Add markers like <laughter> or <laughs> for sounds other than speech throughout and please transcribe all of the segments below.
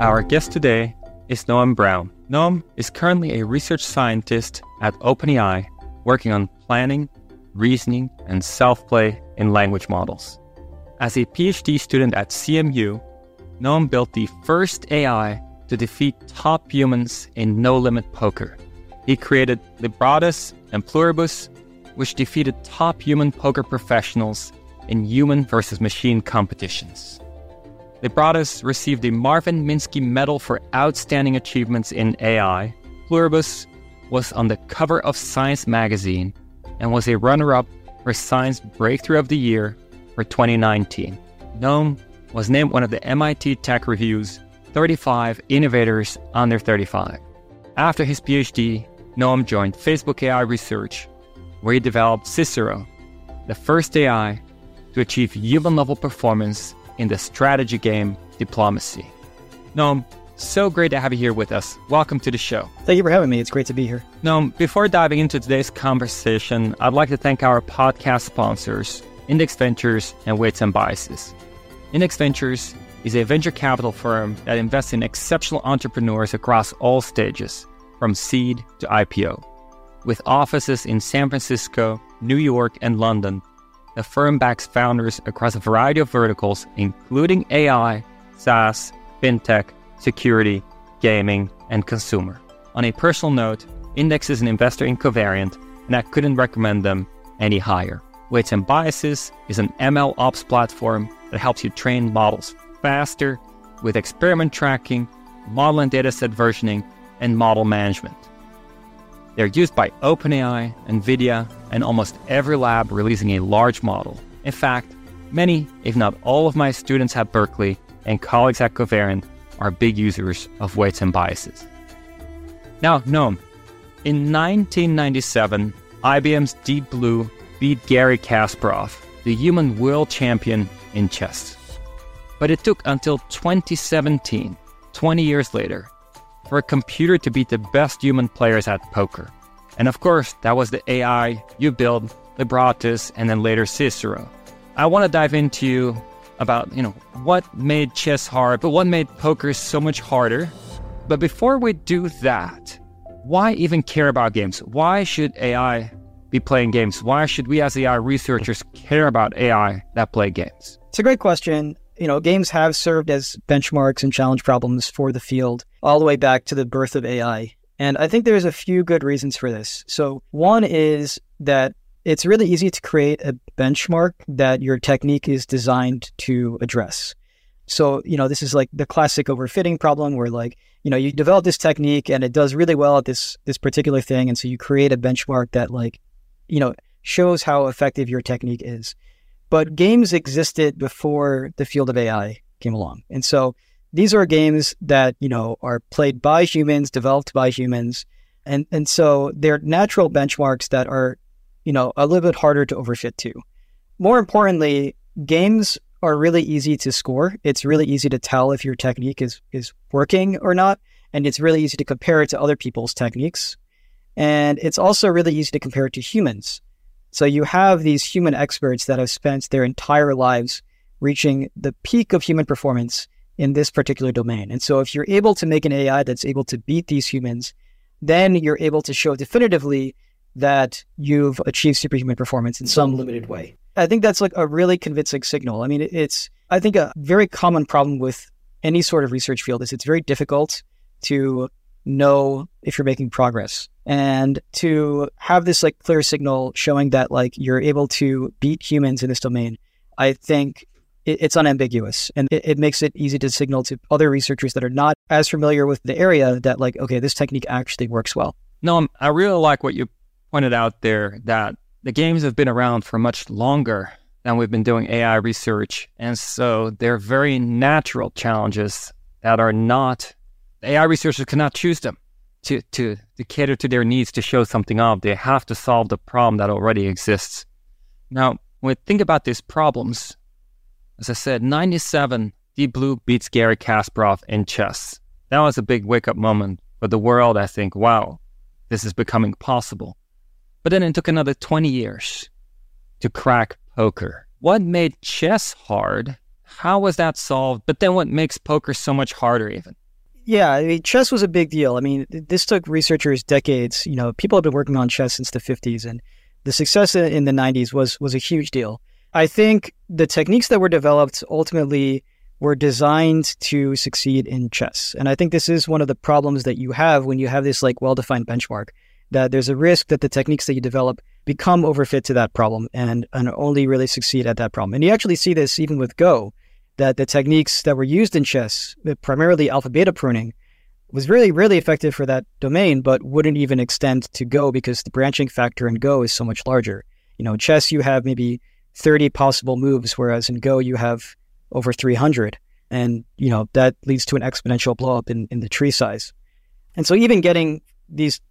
Our guest today is Noam Brown. Noam is currently a research scientist at OpenAI working on planning, reasoning, and self play in language models. As a PhD student at CMU, Noam built the first AI to defeat top humans in no limit poker. He created Libratus and Pluribus, which defeated top human poker professionals in human versus machine competitions. Libratus received the Marvin Minsky Medal for Outstanding Achievements in AI. Pluribus was on the cover of Science magazine and was a runner up for Science Breakthrough of the Year for 2019. Noam was named one of the MIT Tech Review's 35 innovators under 35. After his PhD, Noam joined Facebook AI Research, where he developed Cicero, the first AI to achieve human level performance in the strategy game diplomacy. Noam, so great to have you here with us. Welcome to the show. Thank you for having me. It's great to be here. Noam, before diving into today's conversation, I'd like to thank our podcast sponsors, Index Ventures and Weights and Biases. Index Ventures is a venture capital firm that invests in exceptional entrepreneurs across all stages, from seed to IPO. With offices in San Francisco, New York, and London, the firm backs founders across a variety of verticals, including AI, SaaS, fintech, security, gaming, and consumer. On a personal note, Index is an investor in Covariant, and I couldn't recommend them any higher. Weights and Biases is an ML ops platform that helps you train models faster with experiment tracking, model and dataset versioning, and model management. They're used by OpenAI, NVIDIA, and almost every lab releasing a large model. In fact, many, if not all of my students at Berkeley and colleagues at Covariant are big users of weights and biases. Now, Noam, in 1997, IBM's Deep Blue beat Garry Kasparov, the human world champion in chess. But it took until 2017, 20 years later, for a computer to beat the best human players at poker. And of course, that was the AI you built, Libratus, and then later Cicero. I want to dive into you about, you know, what made chess hard, but what made poker so much harder. But before we do that, why even care about games? Why should AI be playing games? Why should we as AI researchers care about AI that play games? It's a great question. You know, games have served as benchmarks and challenge problems for the field all the way back to the birth of AI. And I think there's a few good reasons for this. So, one is that it's really easy to create a benchmark that your technique is designed to address. So, you know, this is like the classic overfitting problem where like, you know, you develop this technique and it does really well at this this particular thing and so you create a benchmark that like, you know, shows how effective your technique is. But games existed before the field of AI came along. And so these are games that, you know, are played by humans, developed by humans. And and so they're natural benchmarks that are you know, a little bit harder to overfit to. More importantly, games are really easy to score. It's really easy to tell if your technique is is working or not, and it's really easy to compare it to other people's techniques. And it's also really easy to compare it to humans. So you have these human experts that have spent their entire lives reaching the peak of human performance in this particular domain. And so if you're able to make an AI that's able to beat these humans, then you're able to show definitively that you've achieved superhuman performance in some limited way. I think that's like a really convincing signal. I mean, it's, I think, a very common problem with any sort of research field is it's very difficult to know if you're making progress and to have this like clear signal showing that like you're able to beat humans in this domain. I think it's unambiguous and it, it makes it easy to signal to other researchers that are not as familiar with the area that like, okay, this technique actually works well. No, I really like what you pointed out there that the games have been around for much longer than we've been doing AI research. And so they're very natural challenges that are not, AI researchers cannot choose them to, to, to cater to their needs to show something off. They have to solve the problem that already exists. Now, when we think about these problems, as I said, 97, Deep Blue beats Garry Kasparov in chess. That was a big wake up moment for the world. I think, wow, this is becoming possible. But then it took another 20 years to crack poker. What made chess hard? How was that solved? But then what makes poker so much harder, even? Yeah, I mean, chess was a big deal. I mean, this took researchers decades. You know, people have been working on chess since the 50s, and the success in the 90s was was a huge deal. I think the techniques that were developed ultimately were designed to succeed in chess. And I think this is one of the problems that you have when you have this like well-defined benchmark that there's a risk that the techniques that you develop become overfit to that problem and, and only really succeed at that problem. And you actually see this even with Go, that the techniques that were used in chess, primarily alpha beta pruning, was really, really effective for that domain, but wouldn't even extend to Go because the branching factor in Go is so much larger. You know, in chess, you have maybe 30 possible moves, whereas in Go, you have over 300. And, you know, that leads to an exponential blowup in, in the tree size. And so even getting these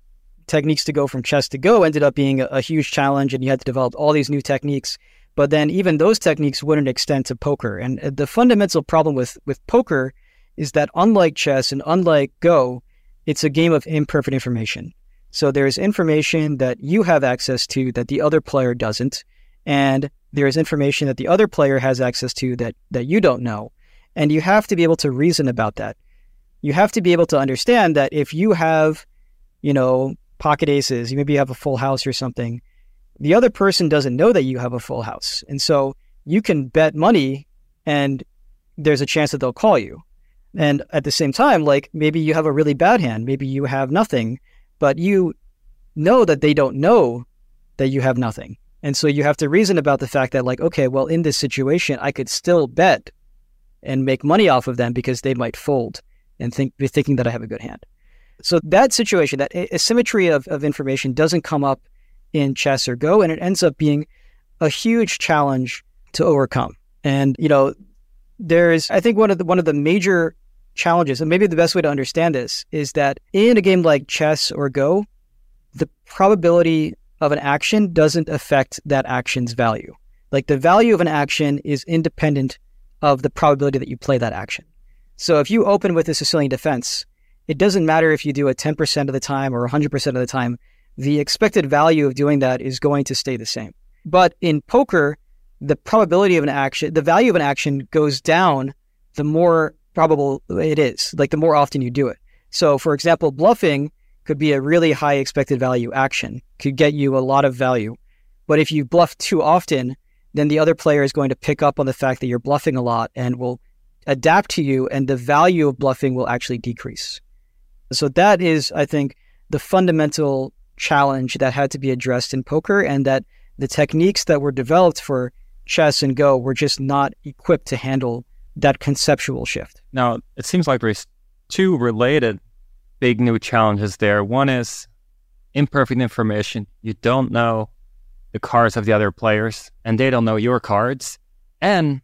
techniques to go from chess to Go ended up being a, a huge challenge, and you had to develop all these new techniques. But then even those techniques wouldn't extend to poker. And uh, the fundamental problem with, with poker is that unlike chess and unlike Go, it's a game of imperfect information. So there's information that you have access to that the other player doesn't. And there is information that the other player has access to that, that you don't know. And you have to be able to reason about that. You have to be able to understand that if you have, you know, pocket aces, you maybe have a full house or something, the other person doesn't know that you have a full house. And so you can bet money and there's a chance that they'll call you. And at the same time, like maybe you have a really bad hand, maybe you have nothing, but you know that they don't know that you have nothing. And so you have to reason about the fact that, like, okay, well, in this situation, I could still bet and make money off of them because they might fold and think be thinking that I have a good hand. So that situation, that asymmetry of, of information doesn't come up in chess or Go, and it ends up being a huge challenge to overcome. And you know, there's I think one of the one of the major challenges, and maybe the best way to understand this is that in a game like chess or Go, the probability of an action doesn't affect that action's value. Like the value of an action is independent of the probability that you play that action. So if you open with a Sicilian defense, it doesn't matter if you do it 10% of the time or 100% of the time, the expected value of doing that is going to stay the same. But in poker, the probability of an action, the value of an action goes down the more probable it is, like the more often you do it. So, for example, bluffing could be a really high expected value action, could get you a lot of value. But if you bluff too often, then the other player is going to pick up on the fact that you're bluffing a lot and will adapt to you, and the value of bluffing will actually decrease. So that is, I think, the fundamental challenge that had to be addressed in poker, and that the techniques that were developed for chess and Go were just not equipped to handle that conceptual shift. Now, it seems like there's two related big new challenges there. One is imperfect information. You don't know the cards of the other players, and they don't know your cards. And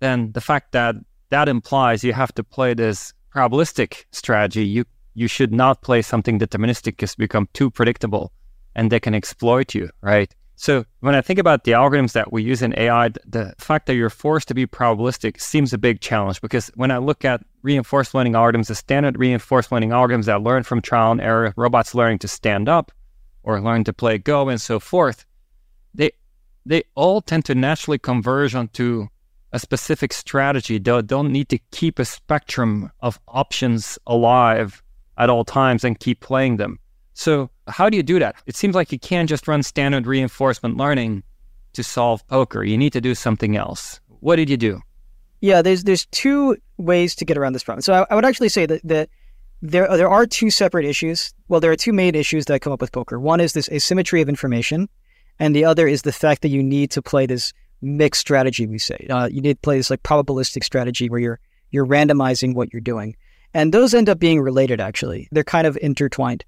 then the fact that that implies you have to play this probabilistic strategy. You you should not play something deterministic because become too predictable, and they can exploit you, right? So when I think about the algorithms that we use in AI, the fact that you're forced to be probabilistic seems a big challenge because when I look at reinforcement learning algorithms, the standard reinforcement learning algorithms that learn from trial and error, robots learning to stand up or learn to play Go and so forth, they they all tend to naturally converge onto a specific strategy. They don't need to keep a spectrum of options alive at all times and keep playing them. So how do you do that? It seems like you can't just run standard reinforcement learning to solve poker. You need to do something else. What did you do? Yeah, there's there's two ways to get around this problem. So I, I would actually say that, that there there are two separate issues. Well, there are two main issues that come up with poker. One is this asymmetry of information, and the other is the fact that you need to play this mixed strategy. We say uh, you need to play this like probabilistic strategy where you're you're randomizing what you're doing, and those end up being related. Actually, they're kind of intertwined.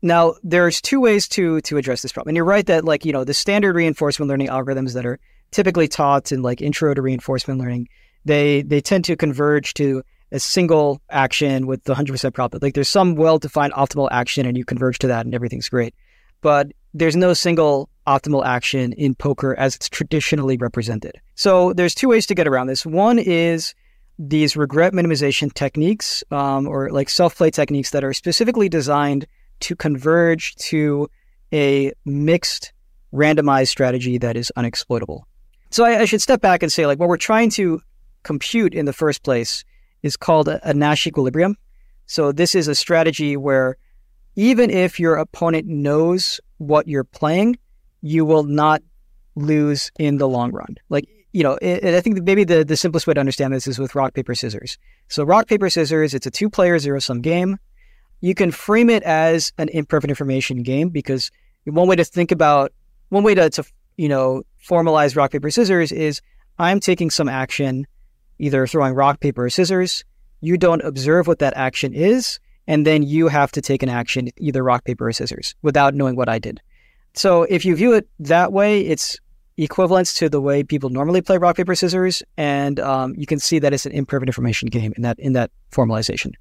Now, there's two ways to to address this problem. And you're right that like, you know, the standard reinforcement learning algorithms that are typically taught in like intro to reinforcement learning, they they tend to converge to a single action with the 100% probability. Like there's some well-defined optimal action and you converge to that and everything's great. But there's no single optimal action in poker as it's traditionally represented. So there's two ways to get around this. One is these regret minimization techniques um, or like self-play techniques that are specifically designed to converge to a mixed randomized strategy that is unexploitable. So I, I, should step back and say, like, what we're trying to compute in the first place is called a, a Nash equilibrium. So this is a strategy where even if your opponent knows what you're playing, you will not lose in the long run. Like, you know, I think maybe the, the simplest way to understand this is with rock, paper, scissors. So, rock, paper, scissors, it's a two player zero sum game. You can frame it as an imperfect information game because one way to think about, one way to, to you know, formalize rock, paper, scissors is I'm taking some action, either throwing rock, paper, or scissors. You don't observe what that action is, and then you have to take an action, either rock, paper, or scissors, without knowing what I did. So if you view it that way, it's equivalent to the way people normally play rock paper scissors, and um, you can see that it's an imperfect information game in that in that formalization.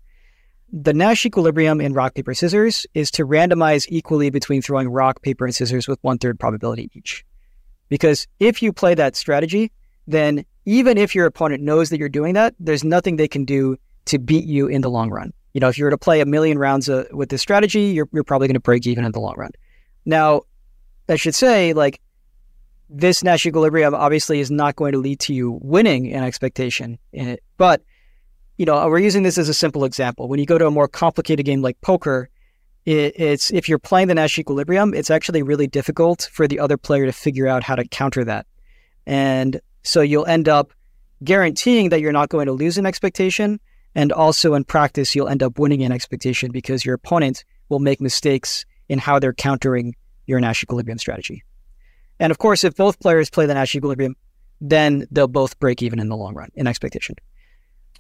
The Nash equilibrium in rock paper scissors is to randomize equally between throwing rock paper and scissors with one third probability each. Because if you play that strategy, then even if your opponent knows that you're doing that, there's nothing they can do to beat you in the long run. You know, if you were to play a million rounds uh, with this strategy, you're, you're probably going to break even in the long run. Now, I should say, like, this Nash equilibrium obviously is not going to lead to you winning an expectation in it. But, you know, we're using this as a simple example. When you go to a more complicated game like poker, it, it's if you're playing the Nash equilibrium, it's actually really difficult for the other player to figure out how to counter that. And so you'll end up guaranteeing that you're not going to lose an expectation. And also in practice, you'll end up winning an expectation because your opponent will make mistakes in how they're countering your Nash equilibrium strategy. And of course, if both players play the Nash equilibrium, then they'll both break even in the long run in expectation.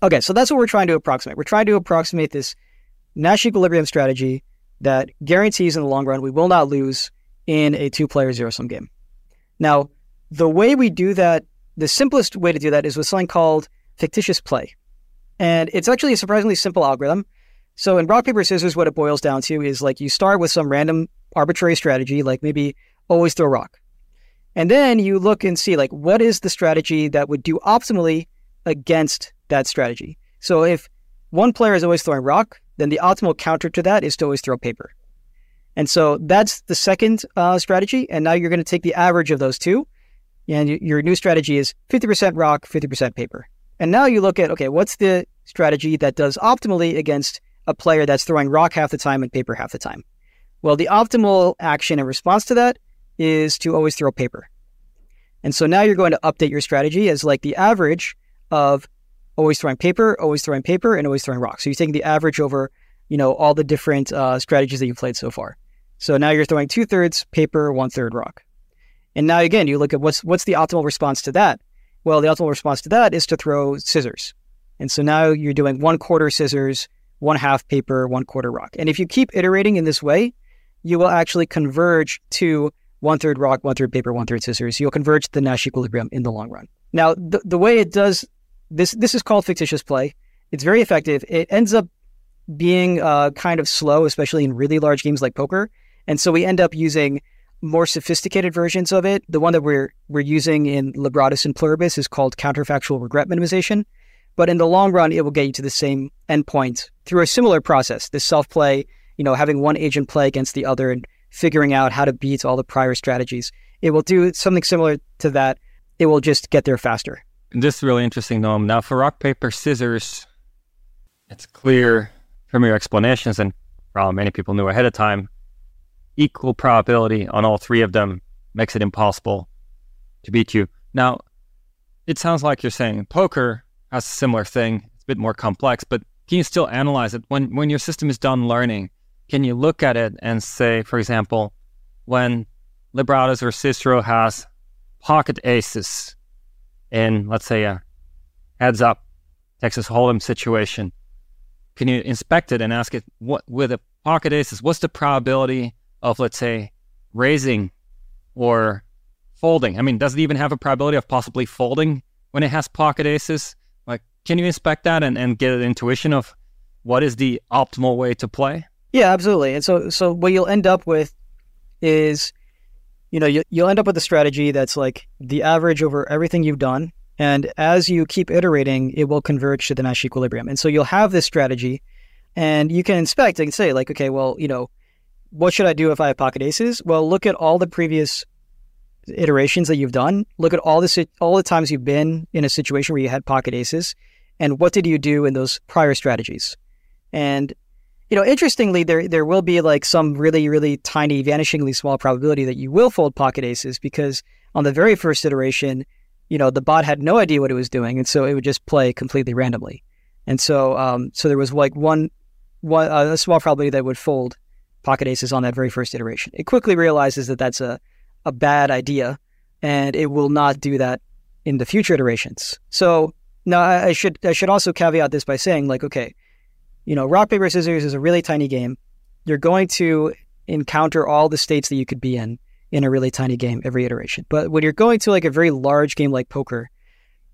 Okay, so that's what we're trying to approximate. We're trying to approximate this Nash equilibrium strategy that guarantees in the long run we will not lose in a two player zero sum game. Now, the way we do that, the simplest way to do that is with something called fictitious play. And it's actually a surprisingly simple algorithm. So in rock, paper, scissors, what it boils down to is like you start with some random arbitrary strategy, like maybe always throw rock. And then you look and see like what is the strategy that would do optimally against that strategy. So if one player is always throwing rock, then the optimal counter to that is to always throw paper. And so that's the second uh, strategy. And now you're going to take the average of those two. And your new strategy is 50% rock, 50% paper. And now you look at, okay, what's the strategy that does optimally against a player that's throwing rock half the time and paper half the time? Well, the optimal action in response to that is to always throw paper. And so now you're going to update your strategy as like the average of always throwing paper, always throwing paper, and always throwing rock. So you're taking the average over, you know, all the different uh, strategies that you've played so far. So now you're throwing two thirds paper, one third rock. And now again, you look at what's what's the optimal response to that. Well, the optimal response to that is to throw scissors. And so now you're doing one quarter scissors, one half paper, one quarter rock. And if you keep iterating in this way, you will actually converge to one third rock, one third paper, one third scissors. You'll converge to the Nash equilibrium in the long run. Now, the, the way it does this, this is called fictitious play. It's very effective. It ends up being uh, kind of slow, especially in really large games like poker. And so we end up using more sophisticated versions of it. The one that we're we're using in Libratus and Pluribus is called counterfactual regret minimization. But in the long run, it will get you to the same endpoint through a similar process. This self play you know, having one agent play against the other and figuring out how to beat all the prior strategies. It will do something similar to that. It will just get there faster. This is really interesting, Noam. Now, for rock, paper, scissors, it's clear from your explanations, and probably many people knew ahead of time, equal probability on all three of them makes it impossible to beat you. Now, it sounds like you're saying poker has a similar thing. It's a bit more complex, but can you still analyze it when when your system is done learning? Can you look at it and say, for example, when Libratus or Cicero has pocket aces in, let's say, a heads up Texas Hold'em situation, can you inspect it and ask it what with a pocket aces, what's the probability of, let's say, raising or folding? I mean, does it even have a probability of possibly folding when it has pocket aces? Like, can you inspect that and, and get an intuition of what is the optimal way to play? Yeah, absolutely. And so, so what you'll end up with is, you know, you, you'll end up with a strategy that's like the average over everything you've done. And as you keep iterating, it will converge to the Nash equilibrium. And so you'll have this strategy and you can inspect and say, like, okay, well, you know, what should I do if I have pocket aces? Well, look at all the previous iterations that you've done. Look at all the all the times you've been in a situation where you had pocket aces, and what did you do in those prior strategies? And you know, interestingly, there there will be like some really, really tiny, vanishingly small probability that you will fold pocket aces because on the very first iteration, you know, the bot had no idea what it was doing, and so it would just play completely randomly. And so, um, so there was like one, one uh, a small probability that would fold pocket aces on that very first iteration. It quickly realizes that that's a a bad idea, and it will not do that in the future iterations. So now I, I should I should also caveat this by saying like, okay, you know, rock paper scissors is a really tiny game. You're going to encounter all the states that you could be in in a really tiny game every iteration. But when you're going to like a very large game like poker,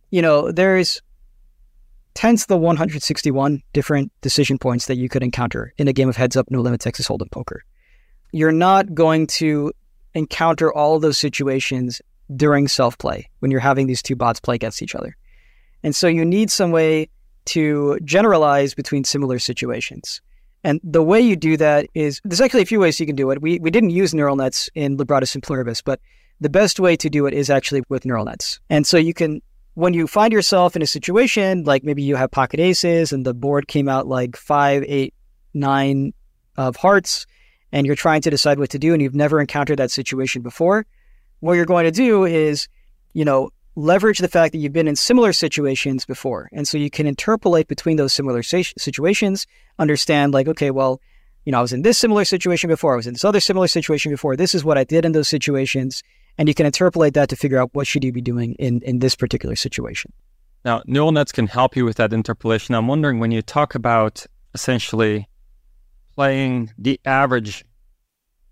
you know, there's tens to the 161 different decision points that you could encounter in a game of heads up, no limit Texas Hold'em poker. You're not going to encounter all of those situations during self play when you're having these two bots play against each other. And so you need some way to generalize between similar situations. And the way you do that is there's actually a few ways you can do it. We, we didn't use neural nets in Libratus and Pluribus, but the best way to do it is actually with neural nets. And so you can, when you find yourself in a situation like maybe you have pocket aces and the board came out like five, eight, nine of hearts, and you're trying to decide what to do and you've never encountered that situation before, what you're going to do is, you know, leverage the fact that you've been in similar situations before. And so you can interpolate between those similar situations, understand, like, okay, well, you know, I was in this similar situation before, I was in this other similar situation before, this is what I did in those situations. And you can interpolate that to figure out what should you be doing in, in this particular situation. Now, neural nets can help you with that interpolation. I'm wondering when you talk about essentially playing the average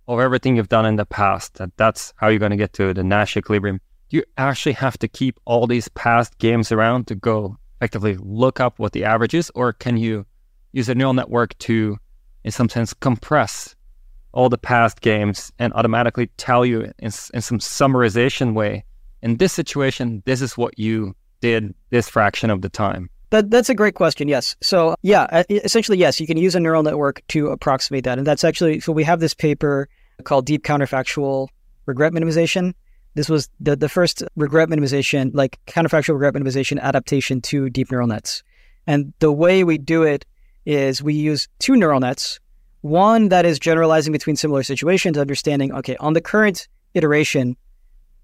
of everything you've done in the past, that that's how you're going to get to the Nash equilibrium you actually have to keep all these past games around to go effectively look up what the average is? Or can you use a neural network to, in some sense, compress all the past games and automatically tell you in, in some summarization way, in this situation, this is what you did this fraction of the time? That, that's a great question. Yes. So yeah, essentially, yes, you can use a neural network to approximate that. And that's actually, so we have this paper called deep counterfactual regret minimization. This was the, the first regret minimization, like counterfactual regret minimization adaptation to deep neural nets. And the way we do it is we use two neural nets. One that is generalizing between similar situations, understanding, okay, on the current iteration,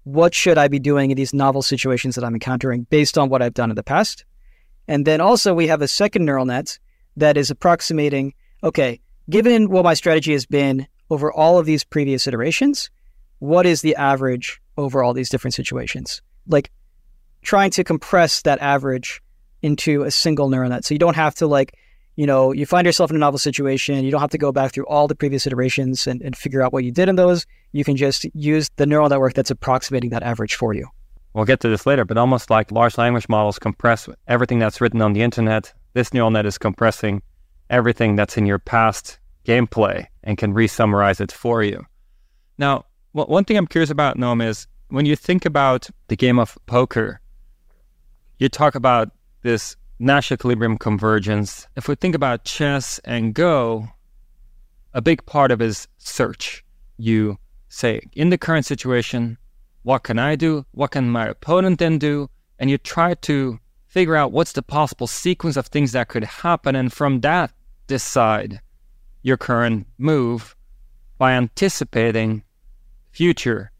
what should I be doing in these novel situations that I'm encountering based on what I've done in the past? And then also we have a second neural net that is approximating, okay, given what my strategy has been over all of these previous iterations, what is the average over all these different situations. Like trying to compress that average into a single neural net. So you don't have to like, you know, you find yourself in a novel situation, you don't have to go back through all the previous iterations and, and figure out what you did in those. You can just use the neural network that's approximating that average for you. We'll get to this later, but almost like large language models compress everything that's written on the internet, this neural net is compressing everything that's in your past gameplay and can re summarize it for you. Now, well, one thing I'm curious about, Noam, is when you think about the game of poker, you talk about this Nash equilibrium convergence. If we think about chess and Go, a big part of is search. You say, in the current situation, what can I do? What can my opponent then do? And you try to figure out what's the possible sequence of things that could happen. And from that, decide your current move by anticipating future,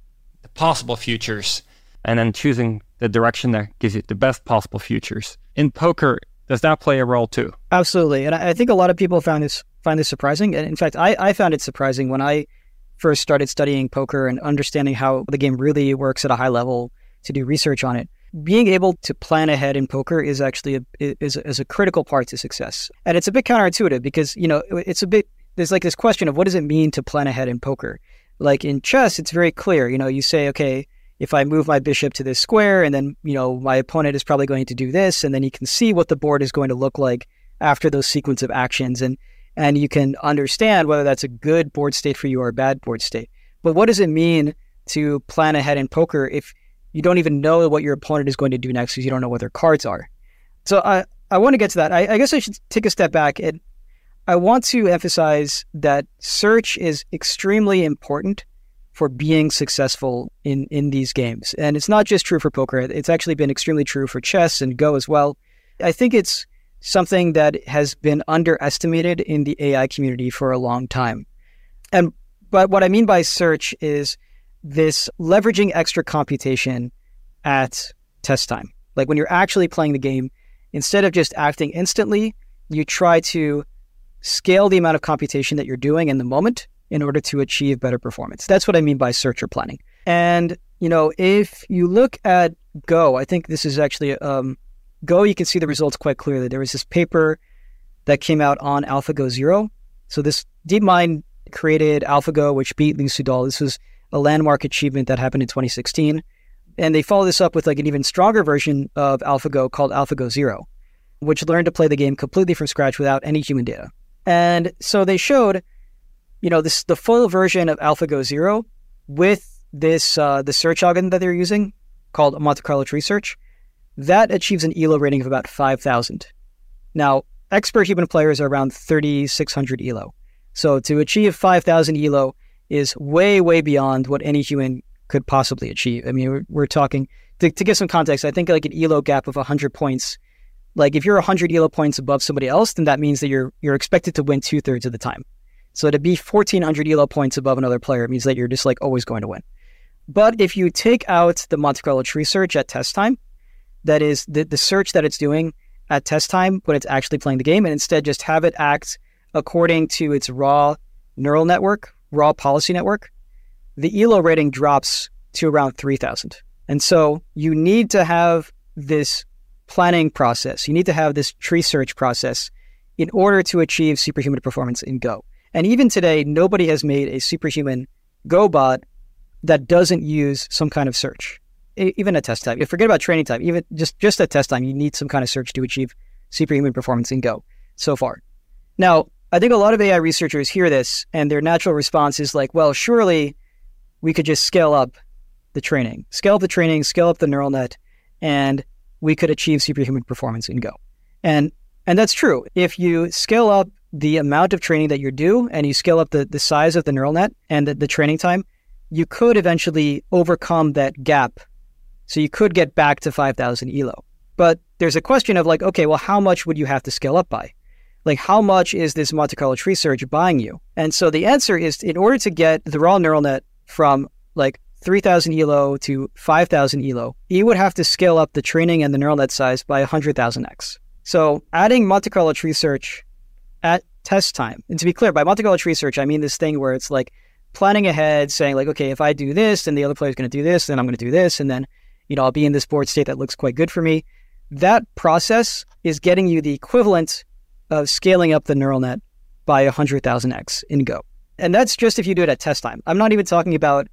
the possible futures, and then choosing the direction that gives you the best possible futures. In poker, does that play a role too? Absolutely. And I think a lot of people found this find this surprising. And in fact, I, I found it surprising when I first started studying poker and understanding how the game really works at a high level to do research on it. Being able to plan ahead in poker is actually a, is, is a critical part to success. And it's a bit counterintuitive because, you know, it's a bit there's like this question of what does it mean to plan ahead in poker? Like in chess, it's very clear. You know, you say, okay, if I move my bishop to this square, and then you know my opponent is probably going to do this, and then you can see what the board is going to look like after those sequence of actions, and and you can understand whether that's a good board state for you or a bad board state. But what does it mean to plan ahead in poker if you don't even know what your opponent is going to do next because you don't know what their cards are? So I I want to get to that. I, I guess I should take a step back and I want to emphasize that search is extremely important for being successful in, in these games. And it's not just true for poker, it's actually been extremely true for chess and Go as well. I think it's something that has been underestimated in the AI community for a long time. And but what I mean by search is this leveraging extra computation at test time. Like when you're actually playing the game, instead of just acting instantly, you try to scale the amount of computation that you're doing in the moment in order to achieve better performance. That's what I mean by search or planning. And, you know, if you look at Go, I think this is actually um, Go, you can see the results quite clearly. There was this paper that came out on AlphaGo Zero. So this DeepMind created AlphaGo, which beat Lee Sedol. This was a landmark achievement that happened in 2016. And they follow this up with like an even stronger version of AlphaGo called AlphaGo Zero, which learned to play the game completely from scratch without any human data. And so they showed, you know, this the full version of AlphaGo Zero with this uh, the search algorithm that they're using called Monte Carlo tree search that achieves an ELO rating of about 5,000. Now, expert human players are around 3,600 ELO. So to achieve 5,000 ELO is way, way beyond what any human could possibly achieve. I mean, we're, we're talking, to, to give some context, I think like an ELO gap of 100 points, like if you're 100 ELO points above somebody else, then that means that you're, you're expected to win two thirds of the time. So to be 1,400 ELO points above another player means that you're just like always going to win. But if you take out the Monte Carlo tree search at test time, that is the, the search that it's doing at test time when it's actually playing the game, and instead just have it act according to its raw neural network, raw policy network, the ELO rating drops to around 3,000. And so you need to have this planning process. You need to have this tree search process in order to achieve superhuman performance in Go. And even today, nobody has made a superhuman Go bot that doesn't use some kind of search even a test time. Forget about training time. Even just just at test time, you need some kind of search to achieve superhuman performance in Go. So far, now I think a lot of AI researchers hear this, and their natural response is like, "Well, surely we could just scale up the training, scale up the training, scale up the neural net, and we could achieve superhuman performance in Go." And and that's true. If you scale up the amount of training that you do, and you scale up the, the size of the neural net and the, the training time, you could eventually overcome that gap so you could get back to 5,000 ELO. But there's a question of like, okay, well, how much would you have to scale up by? Like, how much is this Monte Carlo tree search buying you? And so the answer is in order to get the raw neural net from like 3,000 ELO to 5,000 ELO, you would have to scale up the training and the neural net size by 100,000x. So adding Monte Carlo tree search at test time, and to be clear, by Monte Carlo tree search, I mean this thing where it's like planning ahead, saying like, okay, if I do this, then the other player is going to do this, then I'm going to do this, and then you know, I'll be in this board state that looks quite good for me. That process is getting you the equivalent of scaling up the neural net by 100,000x in Go. And that's just if you do it at test time. I'm not even talking about,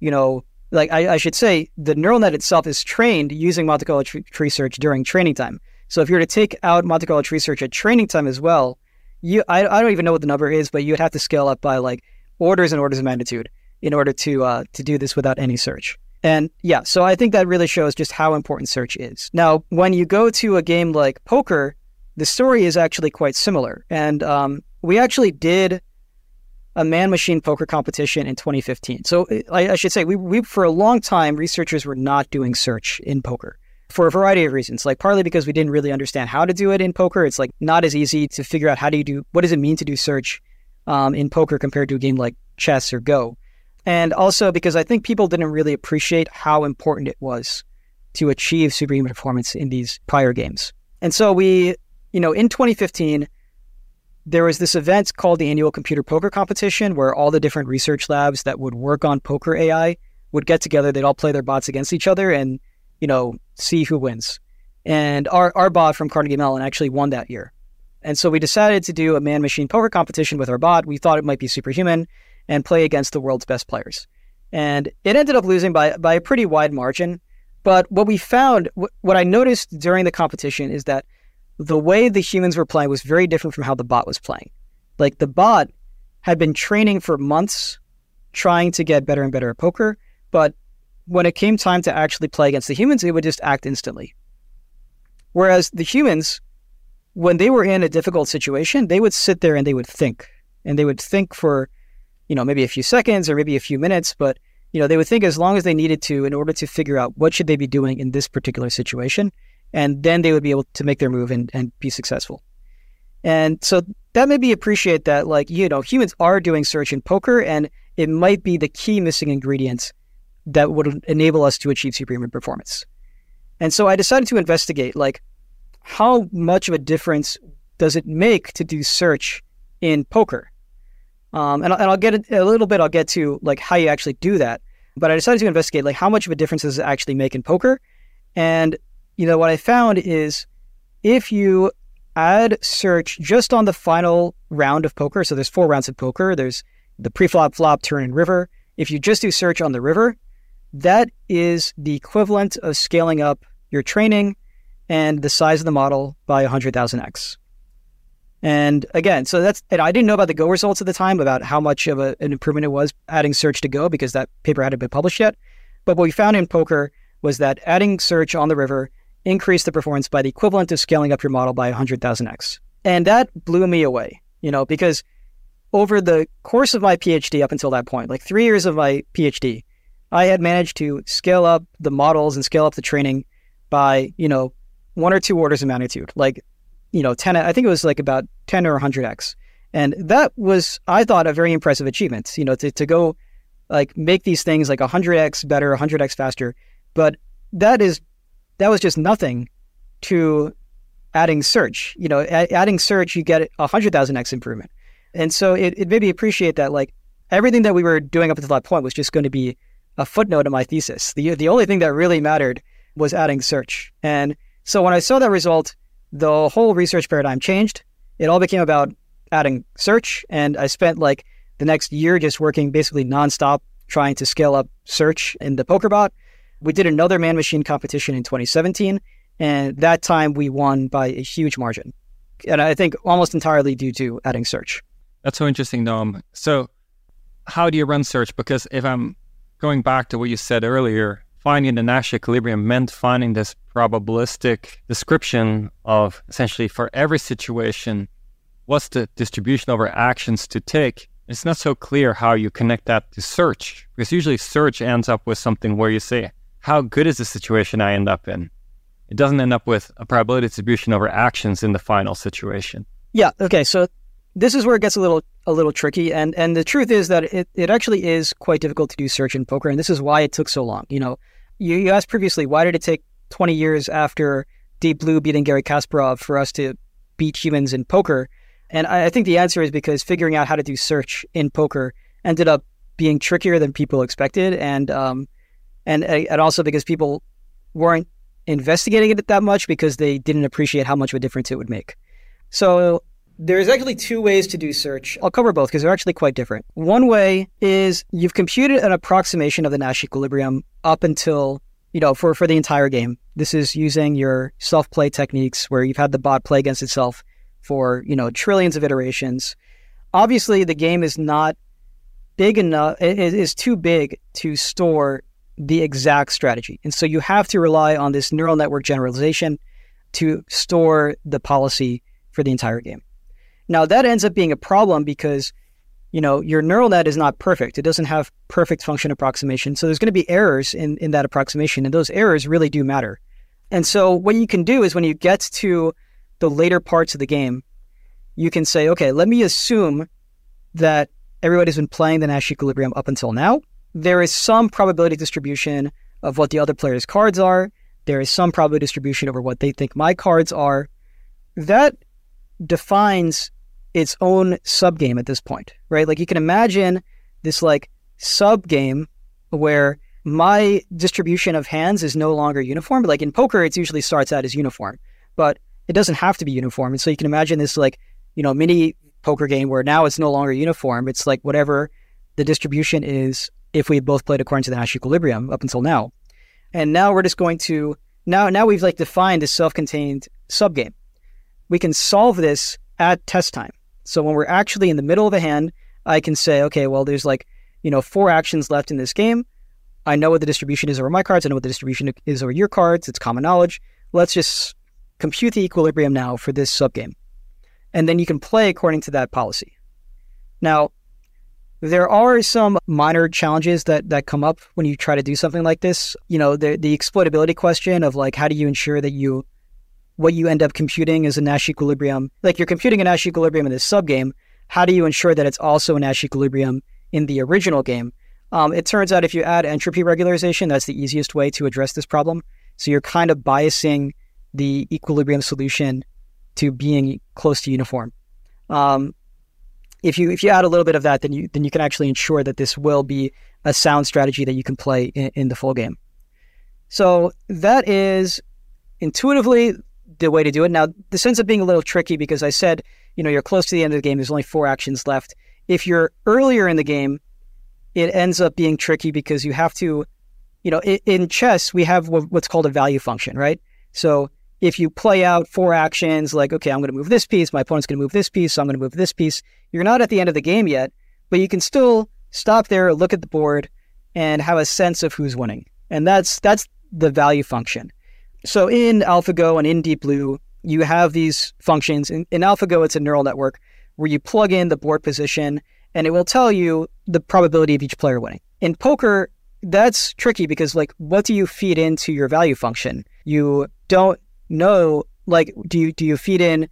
you know, like I, I should say, the neural net itself is trained using Monte Carlo tree search during training time. So if you were to take out Monte Carlo tree search at training time as well, you I, I don't even know what the number is, but you'd have to scale up by like orders and orders of magnitude in order to uh, to do this without any search. And yeah, so I think that really shows just how important search is. Now, when you go to a game like poker, the story is actually quite similar. And um, we actually did a man machine poker competition in 2015. So I, should say, we, we, for a long time, researchers were not doing search in poker for a variety of reasons. Like partly because we didn't really understand how to do it in poker. It's like not as easy to figure out how do you do, what does it mean to do search um, in poker compared to a game like chess or Go. And also because I think people didn't really appreciate how important it was to achieve superhuman performance in these prior games. And so we, you know, in 2015, there was this event called the annual computer poker competition where all the different research labs that would work on poker AI would get together. They'd all play their bots against each other and, you know, see who wins. And our, our bot from Carnegie Mellon actually won that year. And so we decided to do a man machine poker competition with our bot. We thought it might be superhuman and play against the world's best players. And it ended up losing by, by a pretty wide margin. But what we found, what I noticed during the competition is that the way the humans were playing was very different from how the bot was playing. Like the bot had been training for months trying to get better and better at poker, but when it came time to actually play against the humans, it would just act instantly. Whereas the humans, when they were in a difficult situation, they would sit there and they would think. And they would think for you know, maybe a few seconds or maybe a few minutes, but you know, they would think as long as they needed to in order to figure out what should they be doing in this particular situation, and then they would be able to make their move and, and be successful. And so that made me appreciate that, like, you know, humans are doing search in poker, and it might be the key missing ingredient that would enable us to achieve supreme performance. And so I decided to investigate, like, how much of a difference does it make to do search in poker? Um, and, and I'll get a, a little bit, I'll get to like how you actually do that. But I decided to investigate like how much of a difference does it actually make in poker. And, you know, what I found is if you add search just on the final round of poker, so there's four rounds of poker, there's the pre-flop, flop, turn, and river. If you just do search on the river, that is the equivalent of scaling up your training and the size of the model by 100,000x. And again, so that's, and I didn't know about the Go results at the time about how much of a, an improvement it was adding search to Go because that paper hadn't been published yet. But what we found in poker was that adding search on the river increased the performance by the equivalent of scaling up your model by 100,000x. And that blew me away, you know, because over the course of my PhD up until that point, like three years of my PhD, I had managed to scale up the models and scale up the training by, you know, one or two orders of magnitude. Like you know, 10, I think it was like about 10 or 100x. And that was, I thought, a very impressive achievement, you know, to, to go like make these things like 100x better, 100x faster. But that is, that was just nothing to adding search. You know, a- adding search, you get a 100,000x improvement. And so it, it made me appreciate that like everything that we were doing up until that point was just going to be a footnote in my thesis. The, the only thing that really mattered was adding search. And so when I saw that result, the whole research paradigm changed. It all became about adding search, and I spent like the next year just working basically nonstop trying to scale up search in the PokerBot. We did another man machine competition in 2017, and that time we won by a huge margin. And I think almost entirely due to adding search. That's so interesting, Noam. So, how do you run search? Because if I'm going back to what you said earlier, finding the Nash equilibrium meant finding this probabilistic description of essentially for every situation, what's the distribution over actions to take. It's not so clear how you connect that to search, because usually search ends up with something where you say, how good is the situation I end up in? It doesn't end up with a probability distribution over actions in the final situation. Yeah. Okay. So this is where it gets a little a little tricky, and and the truth is that it, it actually is quite difficult to do search in poker, and this is why it took so long. You know, you, you asked previously, why did it take 20 years after Deep Blue beating Garry Kasparov for us to beat humans in poker? And I, I think the answer is because figuring out how to do search in poker ended up being trickier than people expected, and um, and uh, and also because people weren't investigating it that much because they didn't appreciate how much of a difference it would make. So there's actually two ways to do search. I'll cover both because they're actually quite different. One way is you've computed an approximation of the Nash equilibrium up until, you know, for, for the entire game. This is using your self play techniques where you've had the bot play against itself for, you know, trillions of iterations. Obviously, the game is not big enough, it is too big to store the exact strategy. And so you have to rely on this neural network generalization to store the policy for the entire game. Now, that ends up being a problem because you know, your neural net is not perfect. It doesn't have perfect function approximation. So there's going to be errors in, in that approximation, and those errors really do matter. And so what you can do is when you get to the later parts of the game, you can say, okay, let me assume that everybody's been playing the Nash equilibrium up until now. There is some probability distribution of what the other player's cards are. There is some probability distribution over what they think my cards are. That defines its own subgame at this point, right? Like you can imagine this like subgame where my distribution of hands is no longer uniform. Like in poker, it usually starts out as uniform, but it doesn't have to be uniform. And so you can imagine this like, you know, mini poker game where now it's no longer uniform. It's like whatever the distribution is if we had both played according to the Nash equilibrium up until now. And now we're just going to now now we've like defined this self-contained subgame. We can solve this at test time. So when we're actually in the middle of a hand, I can say, okay, well, there's like, you know, four actions left in this game. I know what the distribution is over my cards. I know what the distribution is over your cards. It's common knowledge. Let's just compute the equilibrium now for this subgame. And then you can play according to that policy. Now, there are some minor challenges that, that come up when you try to do something like this. You know, the, the exploitability question of like, how do you ensure that you what you end up computing is a Nash equilibrium. Like you're computing a Nash equilibrium in this subgame. How do you ensure that it's also a Nash equilibrium in the original game? Um, it turns out if you add entropy regularization, that's the easiest way to address this problem. So you're kind of biasing the equilibrium solution to being close to uniform. Um, if you if you add a little bit of that, then you then you can actually ensure that this will be a sound strategy that you can play in, in the full game. So that is intuitively the way to do it. Now, this ends up being a little tricky because I said, you know, you're close to the end of the game. There's only four actions left. If you're earlier in the game, it ends up being tricky because you have to, you know, in chess, we have what's called a value function, right? So if you play out four actions, like, okay, I'm going to move this piece, my opponent's going to move this piece, so I'm going to move this piece, you're not at the end of the game yet, but you can still stop there, look at the board, and have a sense of who's winning. And that's that's the value function. So in AlphaGo and in Deep Blue, you have these functions. In, in AlphaGo, it's a neural network where you plug in the board position and it will tell you the probability of each player winning. In poker, that's tricky because like what do you feed into your value function? You don't know like do you do you feed in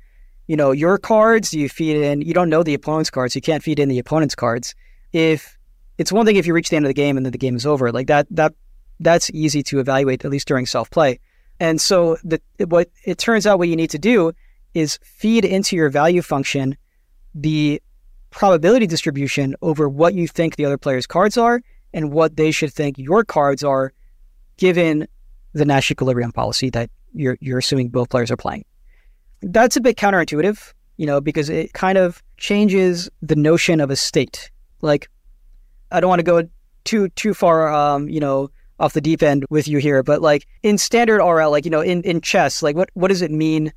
you know your cards? Do you feed in you don't know the opponent's cards, you can't feed in the opponent's cards. If it's one thing if you reach the end of the game and then the game is over. Like that that that's easy to evaluate at least during self-play. And so the what it turns out what you need to do is feed into your value function the probability distribution over what you think the other player's cards are and what they should think your cards are given the Nash equilibrium policy that you're you're assuming both players are playing. That's a bit counterintuitive, you know, because it kind of changes the notion of a state. Like I don't want to go too too far um, you know, off the deep end with you here, but like in standard RL, like you know, in, in chess, like what what does it mean?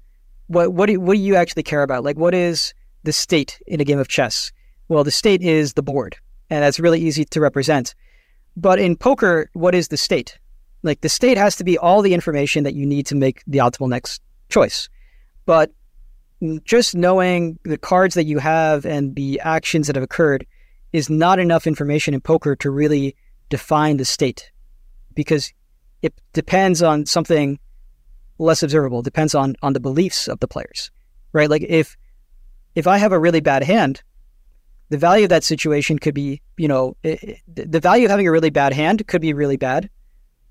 What what do what do you actually care about? Like what is the state in a game of chess? Well, the state is the board, and that's really easy to represent. But in poker, what is the state? Like the state has to be all the information that you need to make the optimal next choice. But just knowing the cards that you have and the actions that have occurred is not enough information in poker to really define the state because it depends on something less observable, depends on on the beliefs of the players. Right? Like if if I have a really bad hand, the value of that situation could be, you know, it, the value of having a really bad hand could be really bad.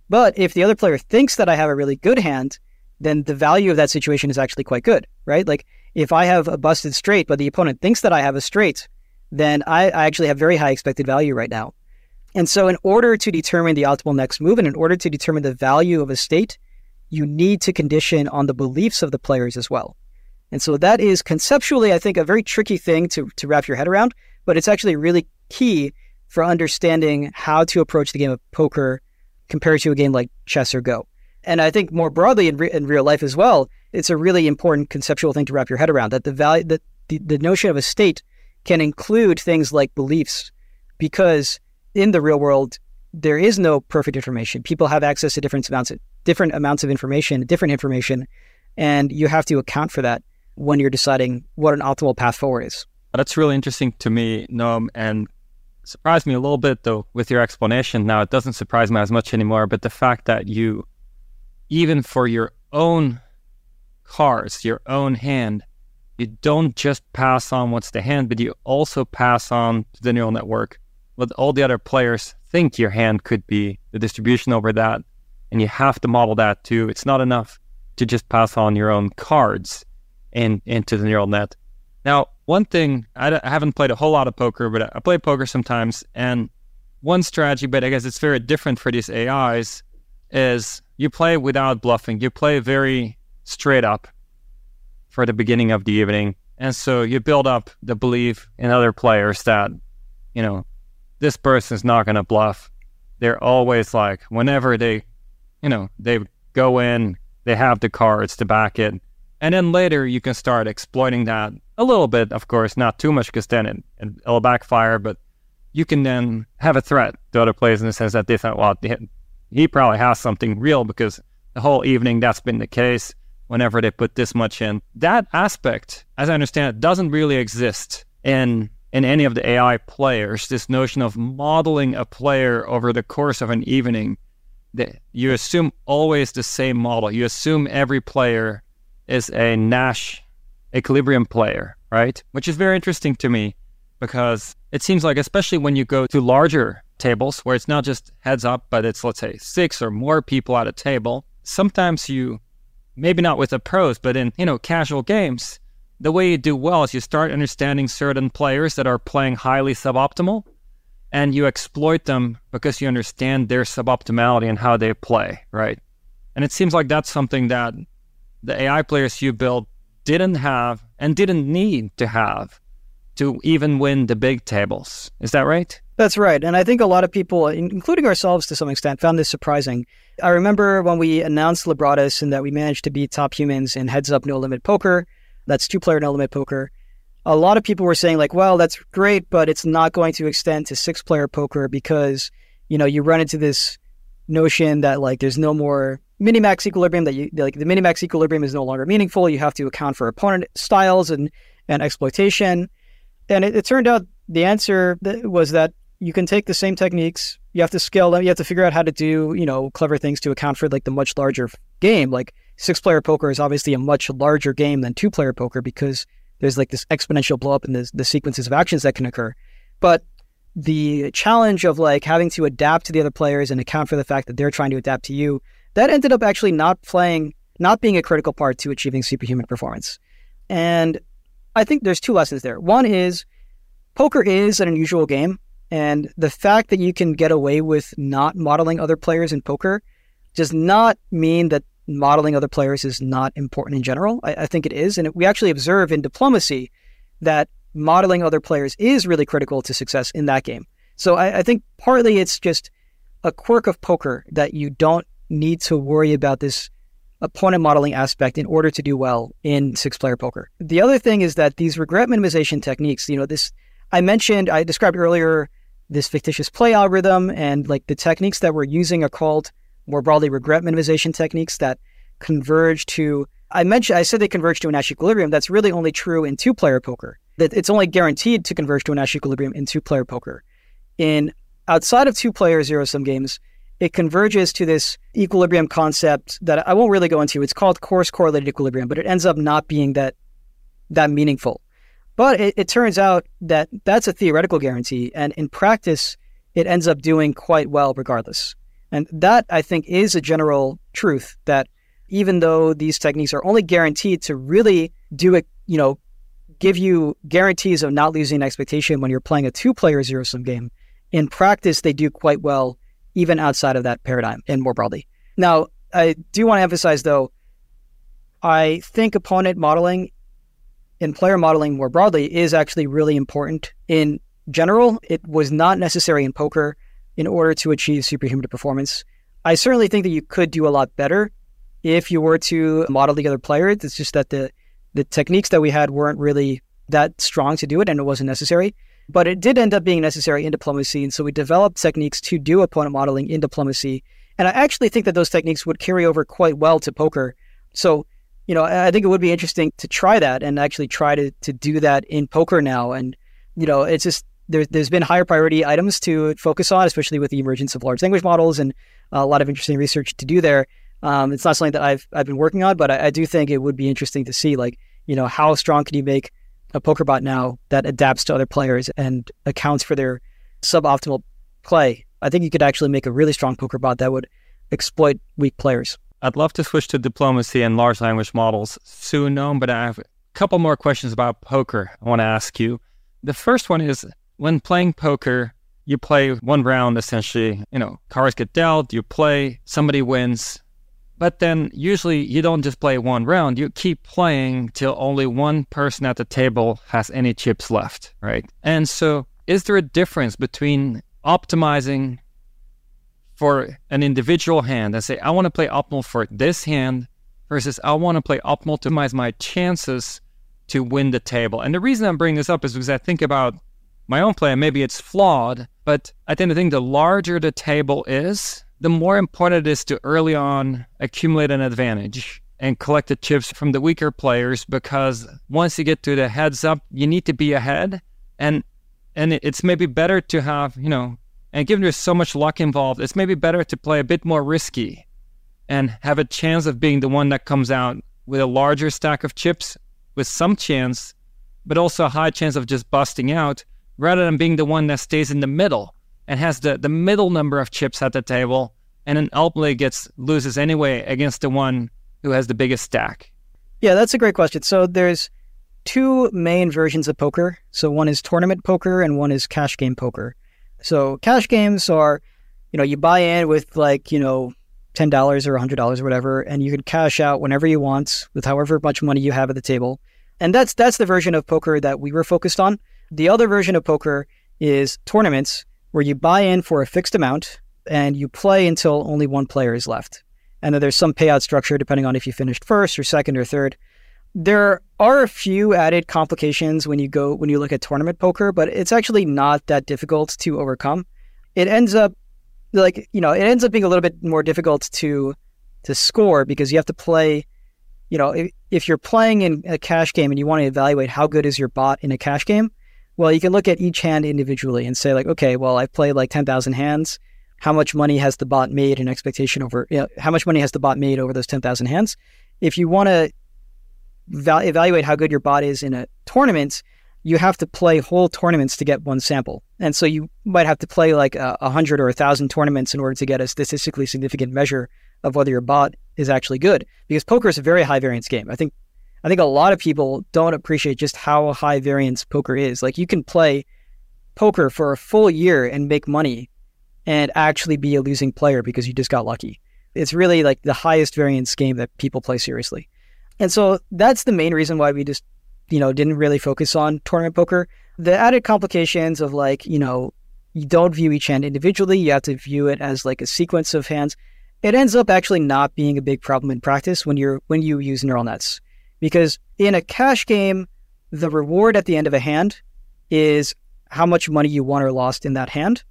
But if the other player thinks that I have a really good hand, then the value of that situation is actually quite good, right? Like if I have a busted straight, but the opponent thinks that I have a straight, then I, I actually have very high expected value right now. And so, in order to determine the optimal next move and in order to determine the value of a state, you need to condition on the beliefs of the players as well. And so, that is conceptually, I think, a very tricky thing to, to wrap your head around, but it's actually really key for understanding how to approach the game of poker compared to a game like chess or Go. And I think more broadly in, re- in real life as well, it's a really important conceptual thing to wrap your head around that the value that the, the notion of a state can include things like beliefs because in the real world, there is no perfect information. People have access to different amounts of different amounts of information, different information, and you have to account for that when you're deciding what an optimal path forward is. That's really interesting to me, Noam, and surprised me a little bit though with your explanation. Now it doesn't surprise me as much anymore, but the fact that you, even for your own cards, your own hand, you don't just pass on what's the hand, but you also pass on to the neural network what all the other players think your hand could be, the distribution over that. And you have to model that too. It's not enough to just pass on your own cards in, into the neural net. Now, one thing, I, haven't played a whole lot of poker, but I play poker sometimes. And one strategy, but I guess it's very different for these AIs, is you play without bluffing. You play very straight up for the beginning of the evening. And so you build up the belief in other players that, you know, this person's not going to bluff. They're always like, whenever they, you know, they go in, they have the cards to back it. And then later you can start exploiting that a little bit, of course, not too much because then it, it'll backfire, but you can then have a threat to other players in the sense that they thought, well, he probably has something real because the whole evening that's been the case whenever they put this much in. That aspect, as I understand it, doesn't really exist in in any of the AI players, this notion of modeling a player over the course of an evening, that you assume always the same model. You assume every player is a Nash equilibrium player, right? Which is very interesting to me because it seems like, especially when you go to larger tables where it's not just heads up, but it's, let's say, six or more people at a table, sometimes you, maybe not with the pros, but in, you know, casual games, the way you do well is you start understanding certain players that are playing highly suboptimal and you exploit them because you understand their suboptimality and how they play, right? And it seems like that's something that the AI players you built didn't have and didn't need to have to even win the big tables. Is that right? That's right. And I think a lot of people, including ourselves to some extent, found this surprising. I remember when we announced Libratus and that we managed to beat top humans in heads up no limit poker. That's two player no limit poker. A lot of people were saying, like, well, that's great, but it's not going to extend to six player poker because, you know, you run into this notion that, like, there's no more minimax equilibrium that you like the minimax equilibrium is no longer meaningful. You have to account for opponent styles and and exploitation. And it, it turned out the answer was that you can take the same techniques, you have to scale them, you have to figure out how to do, you know, clever things to account for like the much larger game. Like six player poker is obviously a much larger game than two player poker because there's like this exponential blow up in the, the sequences of actions that can occur. But the challenge of like having to adapt to the other players and account for the fact that they're trying to adapt to you that ended up actually not playing, not being a critical part to achieving superhuman performance. And I think there's two lessons there. One is poker is an unusual game. And the fact that you can get away with not modeling other players in poker does not mean that modeling other players is not important in general. I, I think it is. And we actually observe in diplomacy that modeling other players is really critical to success in that game. So I, I think partly it's just a quirk of poker that you don't need to worry about this opponent modeling aspect in order to do well in six player poker. The other thing is that these regret minimization techniques, you know, this I mentioned, I described earlier this fictitious play algorithm and like the techniques that we're using are called more broadly regret minimization techniques that converge to I mentioned I said they converge to a Nash equilibrium. That's really only true in two player poker. That it's only guaranteed to converge to a Nash equilibrium in two player poker. In outside of two player zero sum games, it converges to this equilibrium concept that I won't really go into. It's called coarse correlated equilibrium, but it ends up not being that that meaningful. But it, it turns out that that's a theoretical guarantee, and in practice, it ends up doing quite well regardless. And that I think is a general truth that even though these techniques are only guaranteed to really do it, you know, give you guarantees of not losing expectation when you're playing a two-player zero-sum game, in practice they do quite well even outside of that paradigm and more broadly. Now, I do want to emphasize though, I think opponent modeling and player modeling more broadly is actually really important. In general, it was not necessary in poker in order to achieve superhuman performance. I certainly think that you could do a lot better if you were to model the other player. It's just that the the techniques that we had weren't really that strong to do it and it wasn't necessary. But it did end up being necessary in diplomacy. And so we developed techniques to do opponent modeling in diplomacy. And I actually think that those techniques would carry over quite well to poker. So, you know, I think it would be interesting to try that and actually try to, to do that in poker now. And, you know, it's just, there, there's been higher priority items to focus on, especially with the emergence of large language models and a lot of interesting research to do there. Um, it's not something that I've, I've been working on, but I, I do think it would be interesting to see, like, you know, how strong can you make a poker bot now that adapts to other players and accounts for their suboptimal play. I think you could actually make a really strong poker bot that would exploit weak players. I'd love to switch to diplomacy and large language models soon, Noam, but I have a couple more questions about poker I want to ask you. The first one is when playing poker, you play one round essentially, you know, cards get dealt, you play, somebody wins, but then usually you don't just play one round, you keep playing till only one person at the table has any chips left, right? And so is there a difference between optimizing for an individual hand and say, I want to play optimal for this hand versus I want to play optimal to optimize my chances to win the table? And the reason I'm bringing this up is because I think about my own play, maybe it's flawed, but I tend to think the larger the table is, the more important it is to early on accumulate an advantage and collect the chips from the weaker players because once you get to the heads up, you need to be ahead. And and it's maybe better to have, you know, and given there's so much luck involved, it's maybe better to play a bit more risky and have a chance of being the one that comes out with a larger stack of chips with some chance, but also a high chance of just busting out, rather than being the one that stays in the middle and has the, the middle number of chips at the table and then ultimately gets loses anyway against the one who has the biggest stack? Yeah, that's a great question. So there's two main versions of poker. So one is tournament poker and one is cash game poker. So cash games are, you know, you buy in with like, you know, ten dollars or hundred dollars or whatever, and you can cash out whenever you want with however much money you have at the table. And that's that's the version of poker that we were focused on. The other version of poker is tournaments where you buy in for a fixed amount and you play until only one player is left. And then there's some payout structure depending on if you finished first or second or third. There are a few added complications when you go when you look at tournament poker, but it's actually not that difficult to overcome. It ends up like, you know, it ends up being a little bit more difficult to to score because you have to play you know, if, if you're playing in a cash game and you want to evaluate how good is your bot in a cash game, well, you can look at each hand individually and say like, okay, well, I've played like 10,000 hands. How much money has the bot made in expectation over, you know, how much money has the bot made over those 10,000 hands? If you want to val- evaluate how good your bot is in a tournament, you have to play whole tournaments to get one sample. And so you might have to play like a, hundred or a thousand tournaments in order to get a statistically significant measure of whether your bot is actually good. Because poker is a very high variance game. I think I think a lot of people don't appreciate just how high variance poker is. Like you can play poker for a full year and make money and actually be a losing player because you just got lucky. It's really like the highest variance game that people play seriously. And so that's the main reason why we just, you know, didn't really focus on tournament poker. The added complications of like, you know, you don't view each hand individually, you have to view it as like a sequence of hands. It ends up actually not being a big problem in practice when you're when you use neural nets because in a cash game, the reward at the end of a hand is how much money you won or lost in that hand.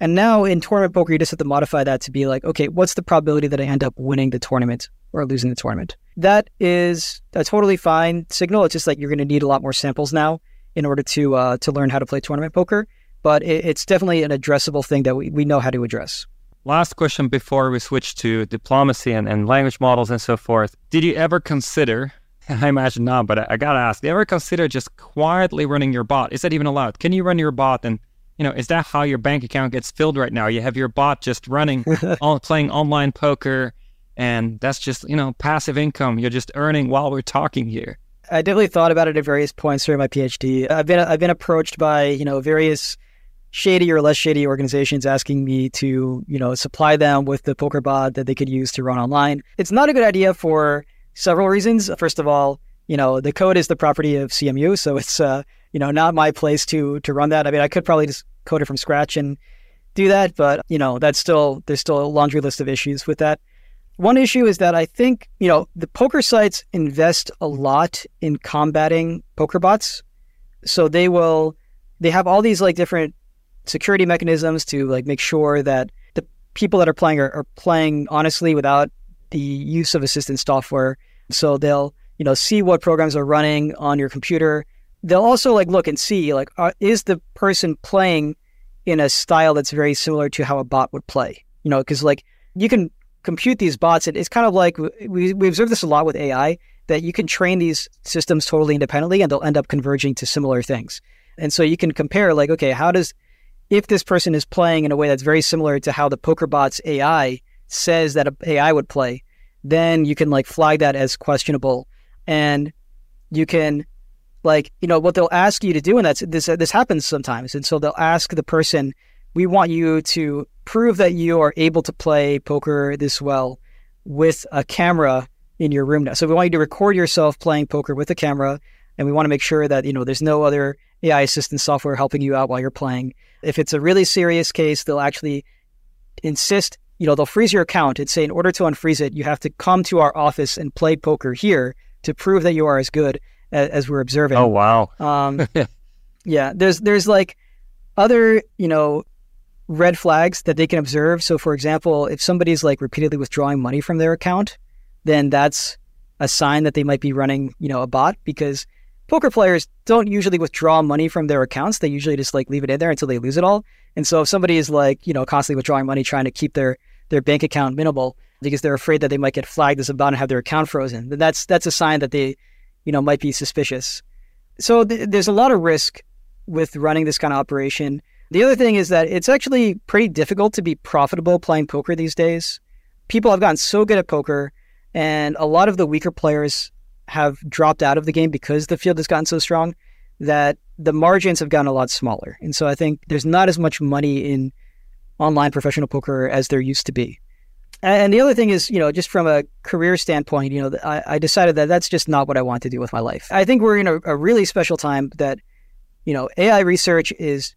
And now in tournament poker, you just have to modify that to be like, okay, what's the probability that I end up winning the tournament or losing the tournament? That is a totally fine signal. It's just like you're going to need a lot more samples now in order to uh, to learn how to play tournament poker. But it, it's definitely an addressable thing that we, we know how to address. Last question before we switch to diplomacy and, and language models and so forth. Did you ever consider I imagine not, but I, I gotta ask: Do you ever consider just quietly running your bot? Is that even allowed? Can you run your bot and you know, is that how your bank account gets filled right now? You have your bot just running, <laughs> all, playing online poker, and that's just you know passive income. You're just earning while we're talking here. I definitely thought about it at various points during my PhD. I've been I've been approached by you know various shady or less shady organizations asking me to you know supply them with the poker bot that they could use to run online. It's not a good idea for several reasons. First of all, you know, the code is the property of CMU, so it's uh, you know, not my place to to run that. I mean, I could probably just code it from scratch and do that, but you know, that's still there's still a laundry list of issues with that. One issue is that I think, you know, the poker sites invest a lot in combating poker bots. So they will they have all these like different security mechanisms to like make sure that the people that are playing are, are playing honestly without the use of assistance software. So they'll, you know, see what programs are running on your computer. They'll also like look and see like uh, is the person playing in a style that's very similar to how a bot would play. You know, because like you can compute these bots. It's kind of like we we observe this a lot with AI that you can train these systems totally independently and they'll end up converging to similar things. And so you can compare like, okay, how does if this person is playing in a way that's very similar to how the poker bots AI says that AI would play, then you can like flag that as questionable, and you can like you know what they'll ask you to do, and that's this this happens sometimes, and so they'll ask the person, "We want you to prove that you are able to play poker this well with a camera in your room now. So we want you to record yourself playing poker with a camera, and we want to make sure that you know there's no other AI assistant software helping you out while you're playing. If it's a really serious case, they'll actually insist you know, they'll freeze your account and say, in order to unfreeze it, you have to come to our office and play poker here to prove that you are as good as, as we're observing. Oh wow. Um, <laughs> yeah, there's there's like other you know red flags that they can observe. So, for example, if somebody's like repeatedly withdrawing money from their account, then that's a sign that they might be running you know a bot because poker players don't usually withdraw money from their accounts. They usually just like leave it in there until they lose it all. And so if somebody is like, you know, constantly withdrawing money, trying to keep their their bank account minimal, because they're afraid that they might get flagged as a bot and have their account frozen. Then that's that's a sign that they, you know, might be suspicious. So th- there's a lot of risk with running this kind of operation. The other thing is that it's actually pretty difficult to be profitable playing poker these days. People have gotten so good at poker, and a lot of the weaker players have dropped out of the game because the field has gotten so strong that the margins have gotten a lot smaller. And so I think there's not as much money in online professional poker as there used to be. And the other thing is, you know, just from a career standpoint, you know, I, I decided that that's just not what I want to do with my life. I think we're in a, a really special time that, you know, AI research is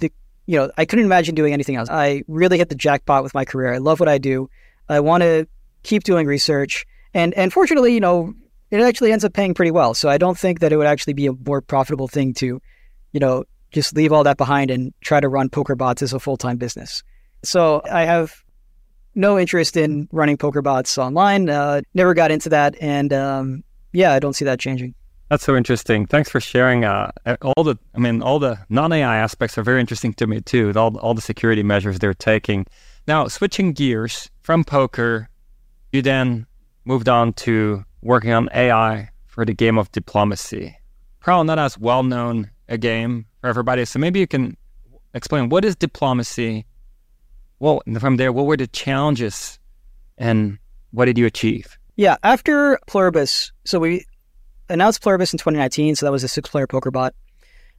the, you know, I couldn't imagine doing anything else. I really hit the jackpot with my career. I love what I do. I want to keep doing research. And, and fortunately, you know, it actually ends up paying pretty well. So I don't think that it would actually be a more profitable thing to, you know, just leave all that behind and try to run poker bots as a full time business. So I have no interest in running poker bots online. Uh, never got into that, and um, yeah, I don't see that changing. That's so interesting. Thanks for sharing. Uh, all the, I mean, all the non AI aspects are very interesting to me too. All all the security measures they're taking. Now, switching gears from poker, you then moved on to working on AI for the game of diplomacy. Probably not as well known a game for everybody. So maybe you can explain what is diplomacy? Well, from there, what were the challenges and what did you achieve? Yeah, after Pluribus, so we announced Pluribus in 2019, so that was a six player poker bot.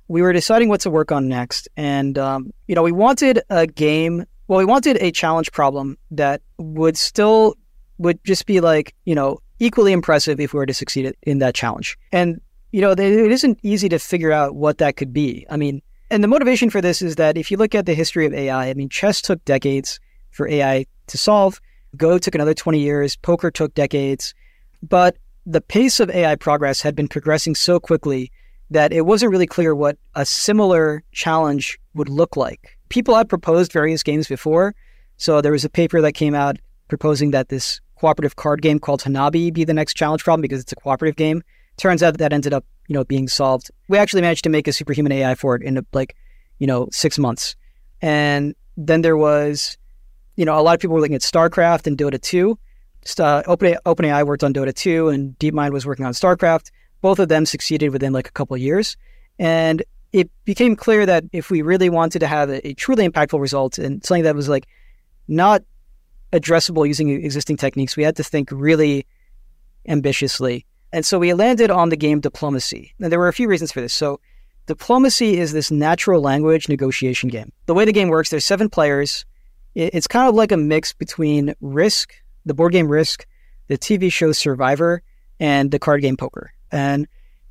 We were deciding what to work on next. And, um, you know, we wanted a game, well, we wanted a challenge problem that would still, would just be like, you know, equally impressive if we were to succeed in that challenge. And, you know, it isn't easy to figure out what that could be. I mean, and the motivation for this is that if you look at the history of AI, I mean, chess took decades for AI to solve, Go took another 20 years, poker took decades. But the pace of AI progress had been progressing so quickly that it wasn't really clear what a similar challenge would look like. People had proposed various games before. So there was a paper that came out proposing that this cooperative card game called Hanabi be the next challenge problem because it's a cooperative game. Turns out that, ended up, you know, being solved. We actually managed to make a superhuman AI for it in like, you know, six months. And then there was, you know, a lot of people were looking at StarCraft and Dota 2. Uh, Open, OpenAI worked on Dota 2 and DeepMind was working on StarCraft. Both of them succeeded within like a couple of years. And it became clear that if we really wanted to have a, a truly impactful result and something that was like not addressable using existing techniques. We had to think really ambitiously. And so we landed on the game diplomacy. And there were a few reasons for this. So diplomacy is this natural language negotiation game. The way the game works, there's seven players. It's kind of like a mix between Risk, the board game Risk, the TV show Survivor, and the card game Poker. And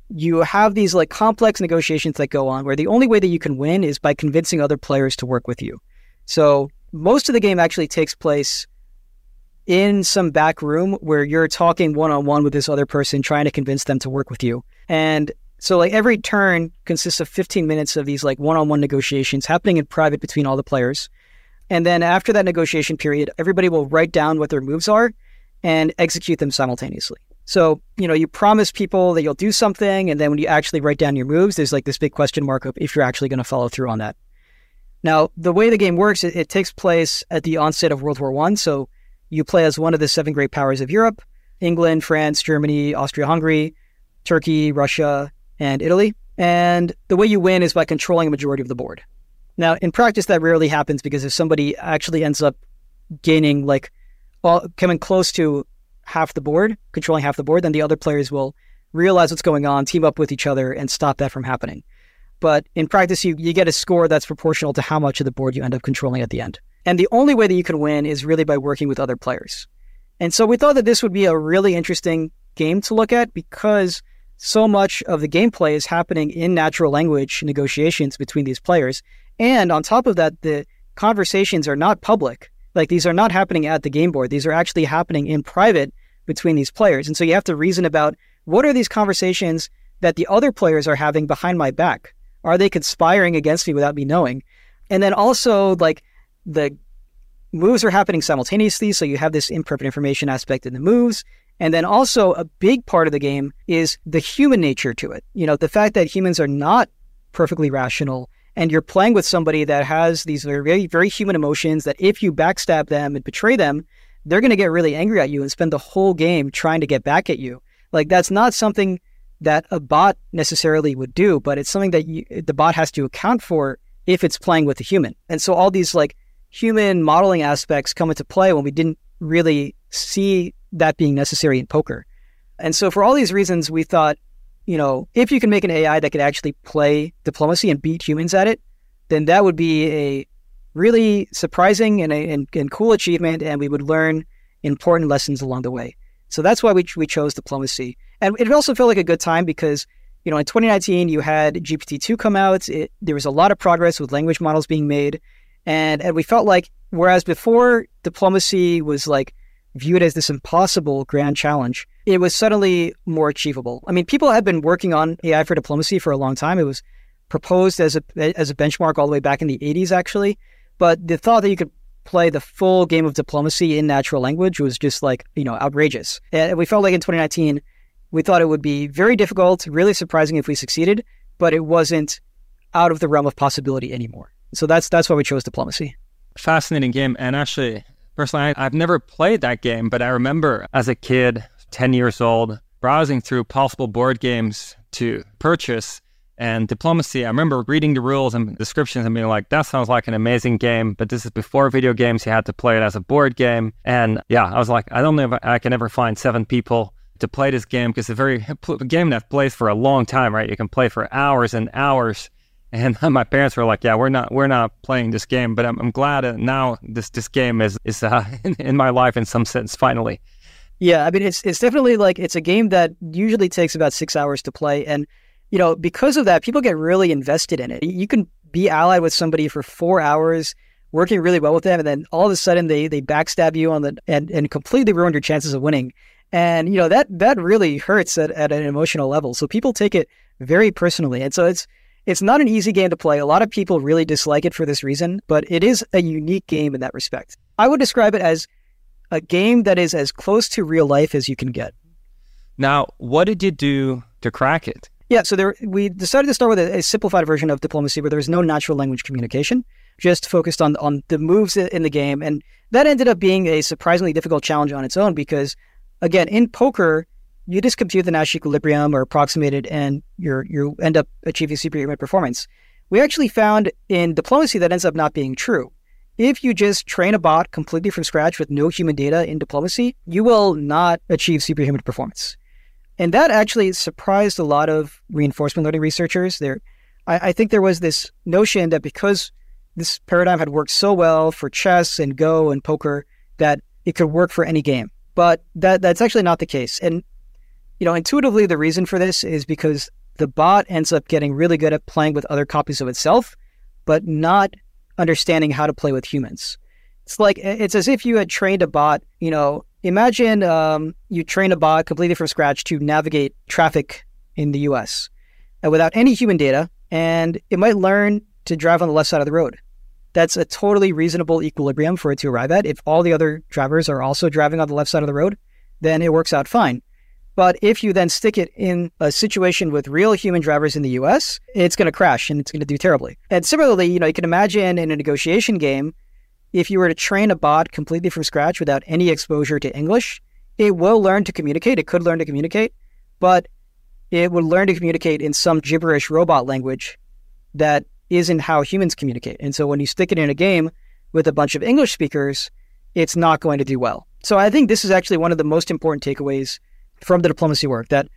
you have these like complex negotiations that go on where the only way that you can win is by convincing other players to work with you. So most of the game actually takes place in some back room where you're talking one on one with this other person, trying to convince them to work with you. And so, like, every turn consists of 15 minutes of these, like, one on one negotiations happening in private between all the players. And then after that negotiation period, everybody will write down what their moves are and execute them simultaneously. So, you know, you promise people that you'll do something, and then when you actually write down your moves, there's like this big question mark of if you're actually going to follow through on that. Now, the way the game works, it, it takes place at the onset of World War One. So you play as one of the seven great powers of Europe England, France, Germany, Austria Hungary, Turkey, Russia, and Italy. And the way you win is by controlling a majority of the board. Now, in practice, that rarely happens because if somebody actually ends up gaining, like, well, coming close to half the board, controlling half the board, then the other players will realize what's going on, team up with each other, and stop that from happening. But in practice, you, you get a score that's proportional to how much of the board you end up controlling at the end. And the only way that you can win is really by working with other players. And so we thought that this would be a really interesting game to look at because so much of the gameplay is happening in natural language negotiations between these players. And on top of that, the conversations are not public. Like these are not happening at the game board. These are actually happening in private between these players. And so you have to reason about what are these conversations that the other players are having behind my back? Are they conspiring against me without me knowing? And then also like the moves are happening simultaneously. So you have this imperfect information aspect in the moves. And then also a big part of the game is the human nature to it. You know, the fact that humans are not perfectly rational and you're playing with somebody that has these very, very human emotions that if you backstab them and betray them, they're going to get really angry at you and spend the whole game trying to get back at you. Like that's not something that a bot necessarily would do, but it's something that you, the bot has to account for if it's playing with a human. And so all these like human modeling aspects come into play when we didn't really see that being necessary in poker. And so for all these reasons, we thought, you know, if you can make an AI that could actually play diplomacy and beat humans at it, then that would be a really surprising and, a, and, and cool achievement, and we would learn important lessons along the way. So that's why we, we chose diplomacy. And it also felt like a good time because, you know, in 2019, you had GPT-2 come out. It, there was a lot of progress with language models being made. And, and we felt like, whereas before diplomacy was like viewed as this impossible grand challenge, it was suddenly more achievable. I mean, people had been working on AI for diplomacy for a long time. It was proposed as a as a benchmark all the way back in the 80s, actually. But the thought that you could play the full game of diplomacy in natural language was just like you know outrageous. And we felt like in 2019, we thought it would be very difficult, really surprising if we succeeded, but it wasn't out of the realm of possibility anymore. So that's that's why we chose diplomacy. Fascinating game, and actually, personally, I, I've never played that game, but I remember as a kid 10 years old, browsing through possible board games to purchase and diplomacy. I remember reading the rules and descriptions and being like, that sounds like an amazing game, but this is before video games. You had to play it as a board game. And yeah, I was like, I don't know if I can ever find seven people to play this game because it's a very a game that plays for a long time, right? You can play for hours and hours. And <laughs> my parents were like, "Yeah, we're not we're not playing this game." But I'm, I'm glad now this this game is is uh, <laughs> in, in my life in some sense finally. Yeah, I mean it's it's definitely like it's a game that usually takes about six hours to play, and you know because of that, people get really invested in it. You can be allied with somebody for four hours, working really well with them, and then all of a sudden they they backstab you on the and and completely ruin your chances of winning. And you know that that really hurts at, at an emotional level. So people take it very personally, and so it's it's not an easy game to play. A lot of people really dislike it for this reason, but it is a unique game in that respect. I would describe it as a game that is as close to real life as you can get. Now, what did you do to crack it? Yeah, so there, we decided to start with a, a simplified version of diplomacy where there was no natural language communication, just focused on on the moves in the game, and that ended up being a surprisingly difficult challenge on its own because, again, in poker, you just compute the Nash equilibrium or approximate it, and you you end up achieving superhuman performance. We actually found in diplomacy that ends up not being true. If you just train a bot completely from scratch with no human data in diplomacy, you will not achieve superhuman performance. And that actually surprised a lot of reinforcement learning researchers. There, I, I think there was this notion that because this paradigm had worked so well for chess and Go and poker, that it could work for any game. But that that's actually not the case. And you know, intuitively, the reason for this is because the bot ends up getting really good at playing with other copies of itself, but not understanding how to play with humans. It's like it's as if you had trained a bot. You know, imagine um, you train a bot completely from scratch to navigate traffic in the U.S. Uh, without any human data, and it might learn to drive on the left side of the road. That's a totally reasonable equilibrium for it to arrive at. If all the other drivers are also driving on the left side of the road, then it works out fine. But if you then stick it in a situation with real human drivers in the US, it's going to crash and it's going to do terribly. And similarly, you know, you can imagine in a negotiation game, if you were to train a bot completely from scratch without any exposure to English, it will learn to communicate. It could learn to communicate, but it would learn to communicate in some gibberish robot language that isn't how humans communicate. And so when you stick it in a game with a bunch of English speakers, it's not going to do well. So I think this is actually one of the most important takeaways from the diplomacy work that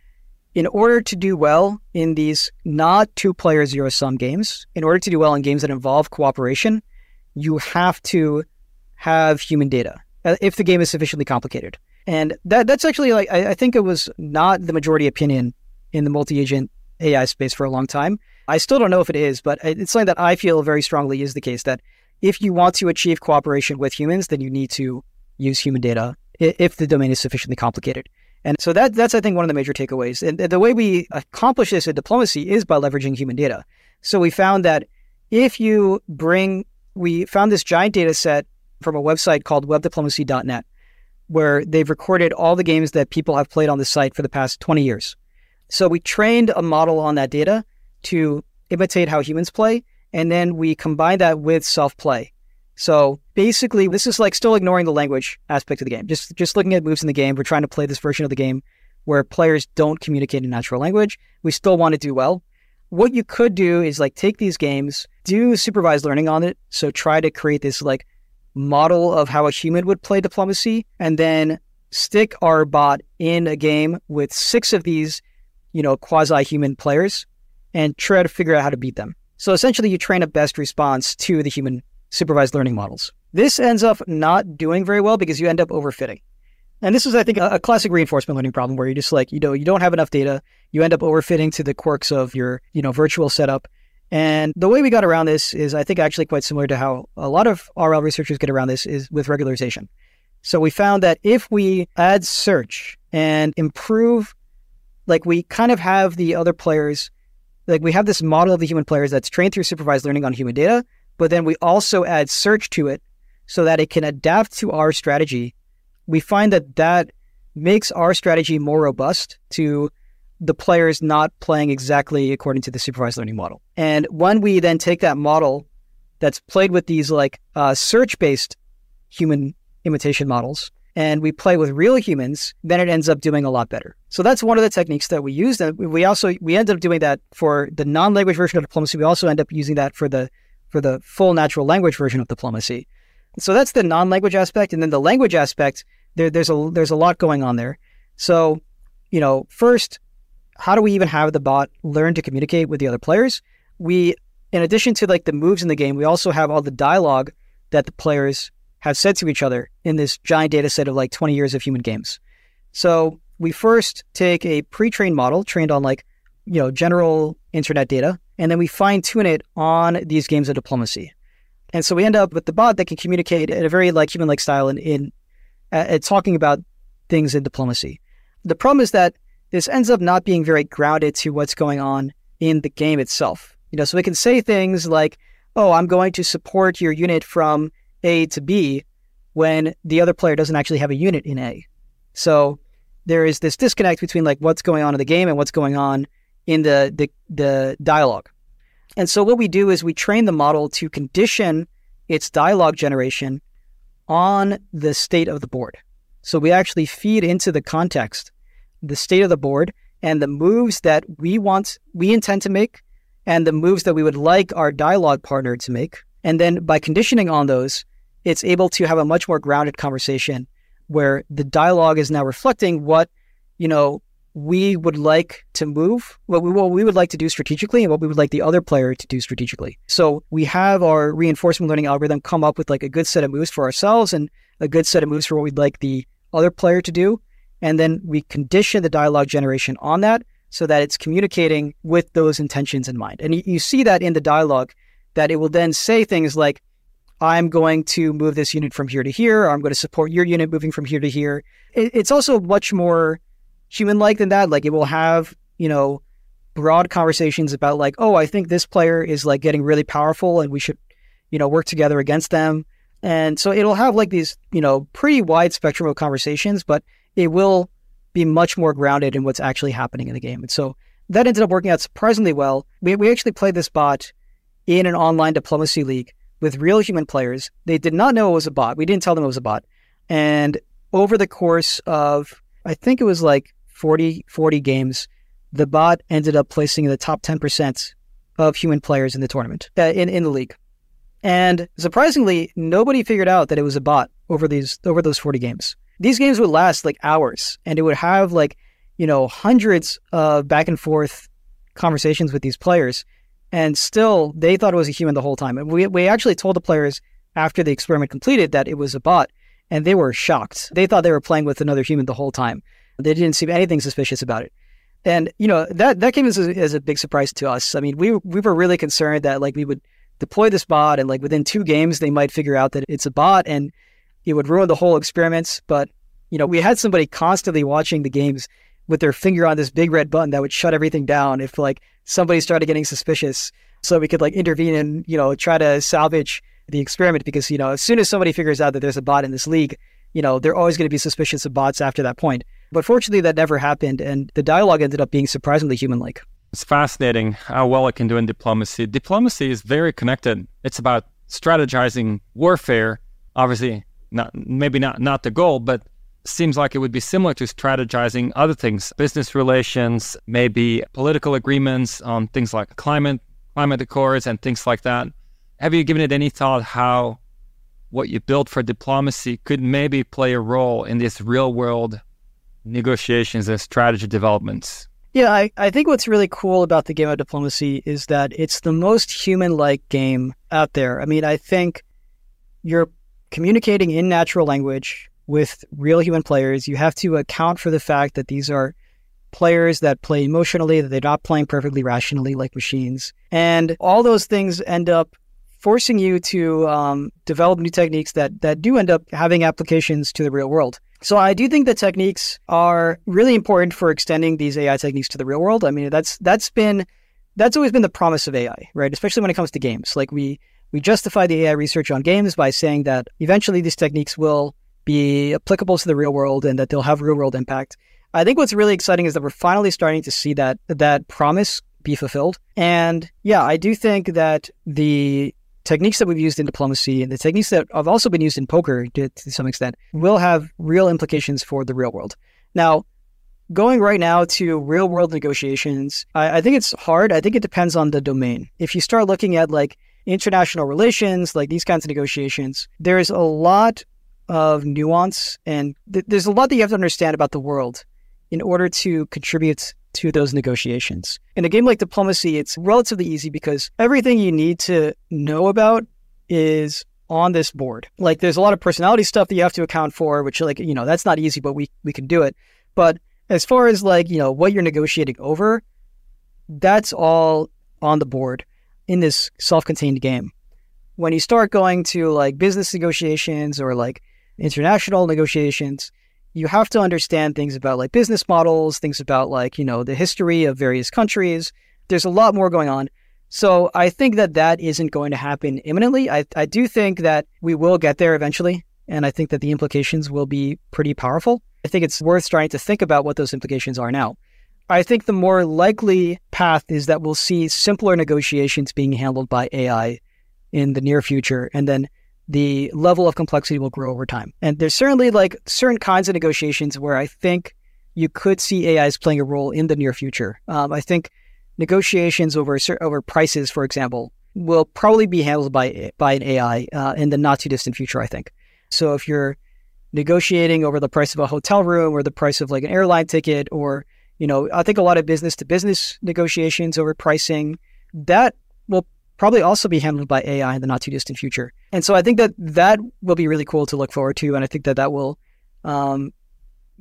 in order to do well in these not two player zero sum games, in order to do well in games that involve cooperation, you have to have human data uh, if the game is sufficiently complicated. And that that's actually like I, I think it was not the majority opinion in the multi agent AI space for a long time. I still don't know if it is, but it's something that I feel very strongly is the case that if you want to achieve cooperation with humans, then you need to use human data if the domain is sufficiently complicated. And so that that's I think one of the major takeaways. And the way we accomplish this in diplomacy is by leveraging human data. So we found that if you bring we found this giant data set from a website called webdiplomacy.net where they've recorded all the games that people have played on the site for the past 20 years. So we trained a model on that data to imitate how humans play and then we combine that with self-play. So basically this is like still ignoring the language aspect of the game. Just just looking at moves in the game. We're trying to play this version of the game where players don't communicate in natural language. We still want to do well. What you could do is like take these games, do supervised learning on it. So try to create this like model of how a human would play diplomacy and then stick our bot in a game with six of these, you know, quasi human players and try to figure out how to beat them. So essentially, you train a best response to the human supervised learning models. This ends up not doing very well because you end up overfitting. And this is, I think, a, classic reinforcement learning problem where you just like, you know, you don't have enough data. You end up overfitting to the quirks of your, you know, virtual setup. And the way we got around this is, I think, actually quite similar to how a lot of RL researchers get around this is with regularization. So we found that if we add search and improve, like we kind of have the other players, like we have this model of the human players that's trained through supervised learning on human data, but then we also add search to it so that it can adapt to our strategy. We find that that makes our strategy more robust to the players not playing exactly according to the supervised learning model. And when we then take that model that's played with these like uh, search based human imitation models and we play with real humans, then it ends up doing a lot better. So that's one of the techniques that we use. And we also we end up doing that for the non-language version of diplomacy. We also end up using that for the for the full natural language version of diplomacy. So that's the non-language aspect, and then the language aspect. There, there's a there's a lot going on there. So, you know, first, how do we even have the bot learn to communicate with the other players? We, in addition to like the moves in the game, we also have all the dialogue that the players have said to each other in this giant data set of like 20 years of human games. So we first take a pre-trained model trained on like, you know, general internet data, and then we fine tune it on these games of diplomacy. And so we end up with the bot that can communicate in a very like human-like style in, in uh, talking about things in diplomacy. The problem is that this ends up not being very grounded to what's going on in the game itself. You know, so we can say things like, "Oh, I'm going to support your unit from a to B when the other player doesn't actually have a unit in A. So there is this disconnect between like what's going on in the game and what's going on in the, the, the dialogue. And so what we do is we train the model to condition its dialogue generation on the state of the board. So we actually feed into the context the state of the board and the moves that we want, we intend to make, and the moves that we would like our dialogue partner to make. And then by conditioning on those, it's able to have a much more grounded conversation where the dialogue is now reflecting what, you know, we would like to move, what we, what we would like to do strategically, and what we would like the other player to do strategically. So we have our reinforcement learning algorithm come up with like a good set of moves for ourselves and a good set of moves for what we'd like the other player to do. And then we condition the dialogue generation on that so that it's communicating with those intentions in mind. And you, you see that in the dialogue that it will then say things like, I'm going to move this unit from here to here, or I'm going to support your unit moving from here to here. It, it's also much more human like than that. Like it will have, you know, broad conversations about like, oh, I think this player is like getting really powerful and we should, you know, work together against them. And so it'll have like these, you know, pretty wide spectrum of conversations, but it will be much more grounded in what's actually happening in the game. And so that ended up working out surprisingly well. We, we actually played this bot in an online diplomacy league with real human players. They did not know it was a bot. We didn't tell them it was a bot. And over the course of, I think it was like 40, 40 games, the bot ended up placing in the top 10% of human players in the tournament, uh, in, in the league. And surprisingly, nobody figured out that it was a bot over these over those 40 games. These games would last like hours and it would have like, you know, hundreds of back and forth conversations with these players and still they thought it was a human the whole time. And we we actually told the players after the experiment completed that it was a bot, and they were shocked. They thought they were playing with another human the whole time. They didn't see anything suspicious about it. And you know that that came as a, as a big surprise to us. I mean, we we were really concerned that like we would deploy this bot and like within two games they might figure out that it's a bot and it would ruin the whole experiments. But you know, we had somebody constantly watching the games with their finger on this big red button that would shut everything down if like somebody started getting suspicious so we could like intervene and you know try to salvage the experiment because you know as soon as somebody figures out that there's a bot in this league you know they're always going to be suspicious of bots after that point but fortunately that never happened and the dialogue ended up being surprisingly human like it's fascinating how well it can do in diplomacy. Diplomacy is very connected. It's about strategizing warfare Obviously, not maybe not not the goal, but seems like it would be similar to strategizing other things, business relations, maybe political agreements on things like climate climate accords and things like that. Have you given it any thought how what you built for diplomacy could maybe play a role in this real world negotiations and strategy developments? Yeah, I, I think what's really cool about the game of diplomacy is that it's the most human like game out there. I mean, I think you're communicating in natural language with real human players. You have to account for the fact that these are players that play emotionally, that they're not playing perfectly rationally like machines. And all those things end up forcing you to um, develop new techniques that that do end up having applications to the real world. So I do think that techniques are really important for extending these AI techniques to the real world. I mean, that's that's been that's always been the promise of AI, right? Especially when it comes to games. Like we we justify the AI research on games by saying that eventually these techniques will be applicable to the real world and that they'll have real world impact. I think what's really exciting is that we're finally starting to see that that promise be fulfilled. And yeah, I do think that the techniques that we've used in diplomacy and the techniques that have also been used in poker to, to some extent will have real implications for the real world. Now, going right now to real world negotiations, I, I, think it's hard. I think it depends on the domain. If you start looking at like international relations, like these kinds of negotiations, there's a lot of nuance and th- there's a lot that you have to understand about the world in order to contribute to those negotiations. In a game like diplomacy, it's relatively easy because everything you need to know about is on this board. Like there's a lot of personality stuff that you have to account for, which like, you know, that's not easy, but we we can do it. But as far as like, you know, what you're negotiating over, that's all on the board in this self-contained game. When you start going to like business negotiations or like international negotiations, you have to understand things about like business models, things about like, you know, the history of various countries. There's a lot more going on. So I think that that isn't going to happen imminently. I, I do think that we will get there eventually. And I think that the implications will be pretty powerful. I think it's worth starting to think about what those implications are now. I think the more likely path is that we'll see simpler negotiations being handled by AI in the near future. And then the level of complexity will grow over time. And there's certainly like certain kinds of negotiations where I think you could see AIs playing a role in the near future. Um, I think negotiations over over prices, for example, will probably be handled by by an AI uh, in the not too distant future. I think. So if you're negotiating over the price of a hotel room or the price of like an airline ticket, or you know, I think a lot of business to business negotiations over pricing that will probably also be handled by AI in the not too distant future. And so I think that that will be really cool to look forward to, and I think that that will um,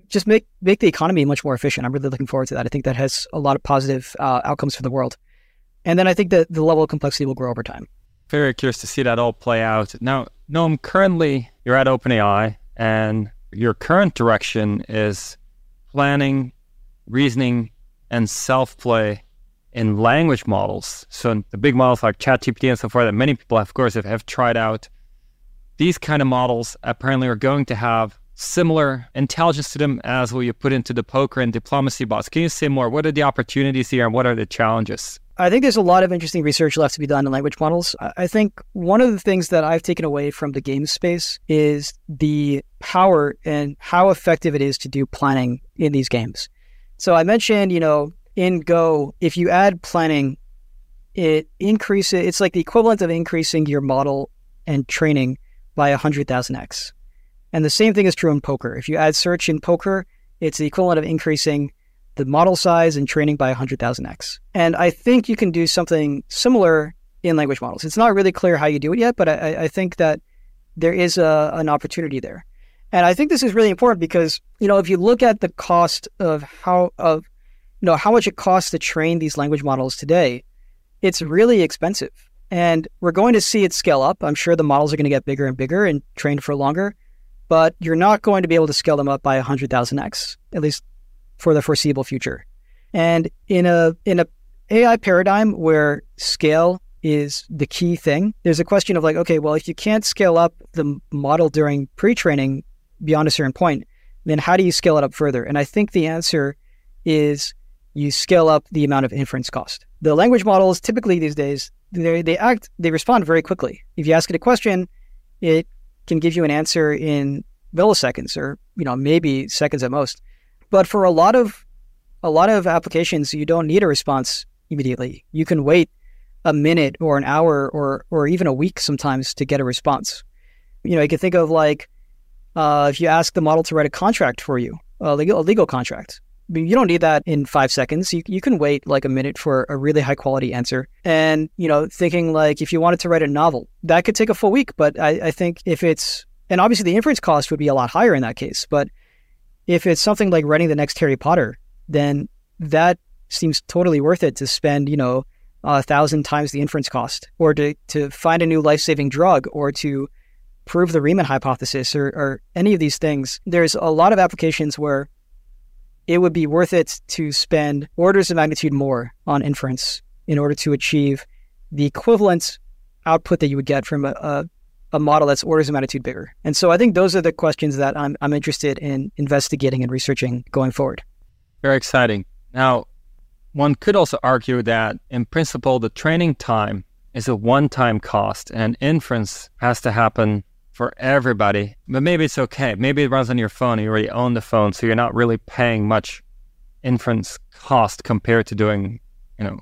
just make make the economy much more efficient. I'm really looking forward to that. I think that has a lot of positive uh, outcomes for the world. And then I think that the level of complexity will grow over time. Very curious to see that all play out. Now, Noam, currently you're at OpenAI, and your current direction is planning, reasoning, and self play in language models. So the big models like ChatGPT and so forth that many people, of course, have, have tried out. These kind of models apparently are going to have similar intelligence to them as what you put into the poker and diplomacy bots. Can you say more? What are the opportunities here and what are the challenges? I think there's a lot of interesting research left to be done in language models. I think one of the things that I've taken away from the game space is the power and how effective it is to do planning in these games. So I mentioned, you know, in Go, if you add planning, it increases. It's like the equivalent of increasing your model and training by hundred thousand x. And the same thing is true in poker. If you add search in poker, it's the equivalent of increasing the model size and training by 100,000x. And I think you can do something similar in language models. It's not really clear how you do it yet, but I, I think that there is a, an opportunity there. And I think this is really important because, you know, if you look at the cost of how of you know how much it costs to train these language models today, it's really expensive. And we're going to see it scale up. I'm sure the models are going to get bigger and bigger and trained for longer, but you're not going to be able to scale them up by 100,000x, at least for the foreseeable future. And in a in a AI paradigm where scale is the key thing, there's a question of like, okay, well, if you can't scale up the model during pre-training beyond a certain point, then how do you scale it up further? And I think the answer is you scale up the amount of inference cost. The language models typically these days they they act they respond very quickly. If you ask it a question, it can give you an answer in milliseconds or you know maybe seconds at most. But for a lot of a lot of applications, you don't need a response immediately. You can wait a minute or an hour or or even a week sometimes to get a response. You know, you can think of like uh, if you ask the model to write a contract for you, a legal, a legal contract. You don't need that in five seconds. You, you can wait like a minute for a really high quality answer. And, you know, thinking like if you wanted to write a novel, that could take a full week. But I, I think if it's, and obviously the inference cost would be a lot higher in that case. But if it's something like writing the next Harry Potter, then that seems totally worth it to spend, you know, a thousand times the inference cost or to, to find a new life saving drug or to prove the Riemann hypothesis or, or any of these things. There's a lot of applications where it would be worth it to spend orders of magnitude more on inference in order to achieve the equivalent output that you would get from a, a, a, model that's orders of magnitude bigger. And so I think those are the questions that I'm, I'm interested in investigating and researching going forward. Very exciting. Now, one could also argue that in principle, the training time is a one time cost and inference has to happen for everybody. But maybe it's okay. Maybe it runs on your phone. You already own the phone, so you're not really paying much inference cost compared to doing, you know,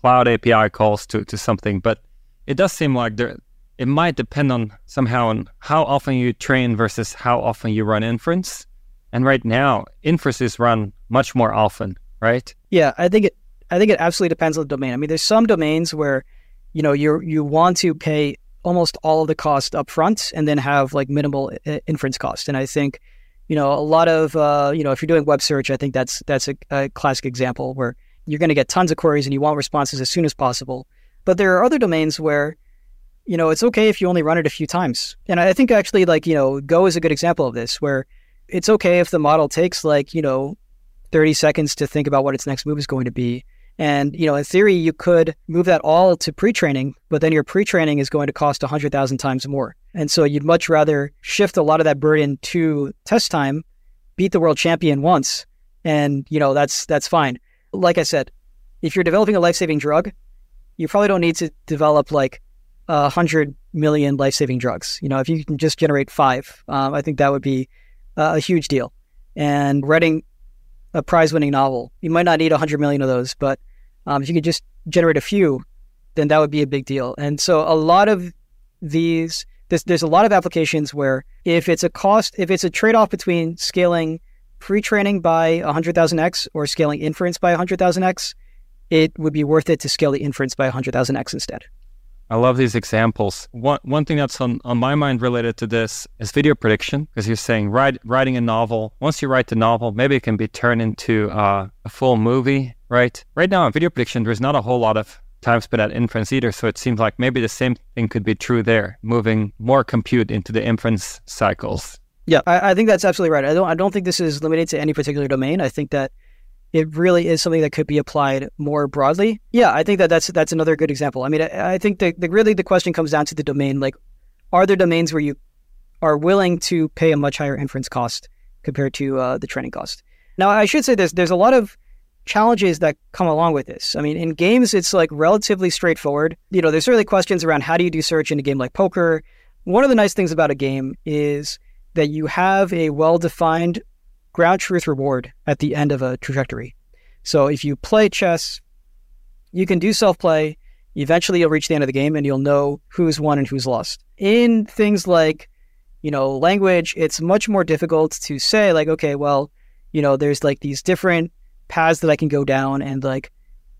cloud API calls to, to something. But it does seem like there it might depend on somehow on how often you train versus how often you run inference. And right now, inference is run much more often, right? Yeah, I think it I think it absolutely depends on the domain. I mean, there's some domains where, you know, you you want to pay almost all of the cost up front and then have like minimal inference cost. And I think, you know, a lot of, uh, you know, if you're doing web search, I think that's that's a, a classic example where you're going to get tons of queries and you want responses as soon as possible. But there are other domains where, you know, it's okay if you only run it a few times. And I think actually, like, you know, Go is a good example of this, where it's okay if the model takes like, you know, 30 seconds to think about what its next move is going to be and, you know, in theory, you could move that all to pre training, but then your pre training is going to cost 100,000 times more. And so you'd much rather shift a lot of that burden to test time, beat the world champion once, and, you know, that's, that's fine. Like I said, if you're developing a life saving drug, you probably don't need to develop like a hundred million life saving drugs. You know, if you can just generate five, um, I think that would be a huge deal. And writing a prize winning novel. You might not need 100 million of those, but um, if you could just generate a few, then that would be a big deal. And so a lot of these, there's, there's a lot of applications where if it's a cost, if it's a trade off between scaling pre training by 100,000x or scaling inference by 100,000x, it would be worth it to scale the inference by 100,000x instead. I love these examples. One one thing that's on, on my mind related to this is video prediction, because you're saying write, writing a novel. Once you write the novel, maybe it can be turned into uh, a full movie, right? Right now in video prediction, there's not a whole lot of time spent at inference either. So it seems like maybe the same thing could be true there, moving more compute into the inference cycles. Yeah, I, I think that's absolutely right. I don't I don't think this is limited to any particular domain. I think that it really is something that could be applied more broadly. Yeah, I think that that's that's another good example. I mean, I, I think that the, really the question comes down to the domain. Like, are there domains where you are willing to pay a much higher inference cost compared to uh, the training cost? Now, I should say this: there's a lot of challenges that come along with this. I mean, in games, it's like relatively straightforward. You know, there's certainly questions around how do you do search in a game like poker. One of the nice things about a game is that you have a well-defined ground truth reward at the end of a trajectory. So if you play chess, you can do self play. Eventually, you'll reach the end of the game and you'll know who's won and who's lost. In things like, you know, language, it's much more difficult to say, like, okay, well, you know, there's like these different paths that I can go down and like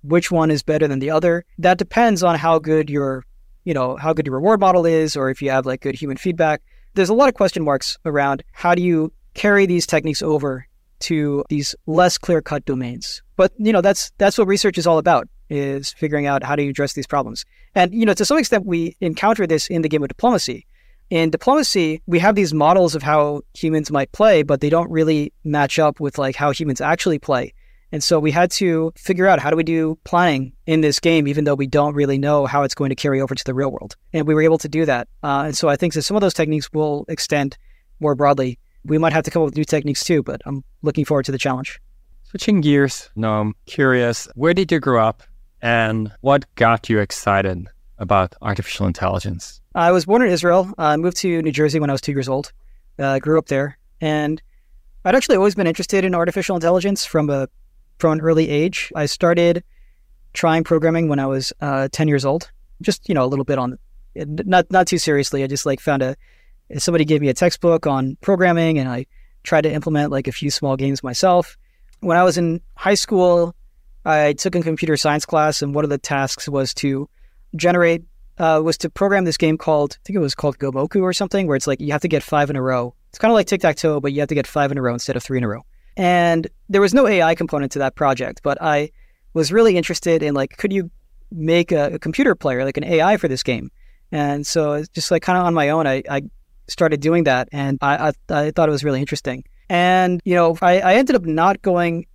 which one is better than the other. That depends on how good your, you know, how good your reward model is or if you have like good human feedback. There's a lot of question marks around how do you carry these techniques over to these less clear-cut domains. But you know, that's that's what research is all about is figuring out how do you address these problems. And you know, to some extent we encounter this in the game of diplomacy. In diplomacy, we have these models of how humans might play, but they don't really match up with like how humans actually play. And so we had to figure out how do we do planning in this game, even though we don't really know how it's going to carry over to the real world. And we were able to do that. Uh, and so I think that some of those techniques will extend more broadly we might have to come up with new techniques too, but I'm looking forward to the challenge. Switching gears, no, I'm curious, where did you grow up and what got you excited about artificial intelligence? I was born in Israel. I moved to New Jersey when I was two years old. Uh, grew up there, and I'd actually always been interested in artificial intelligence from a from an early age. I started trying programming when I was uh, ten years old. Just you know a little bit on, not not too seriously. I just like found a somebody gave me a textbook on programming, and I tried to implement like a few small games myself. When I was in high school, I took a computer science class, and one of the tasks was to generate uh, was to program this game called I think it was called Gomoku or something, where it's like you have to get five in a row. It's kind of like tic tac toe, but you have to get five in a row instead of three in a row. And there was no AI component to that project, but I was really interested in like, could you make a, a computer player, like an AI for this game? And so just like kind of on my own, I, I started doing that, and I, I, I thought it was really interesting. And you know, I, I ended up not going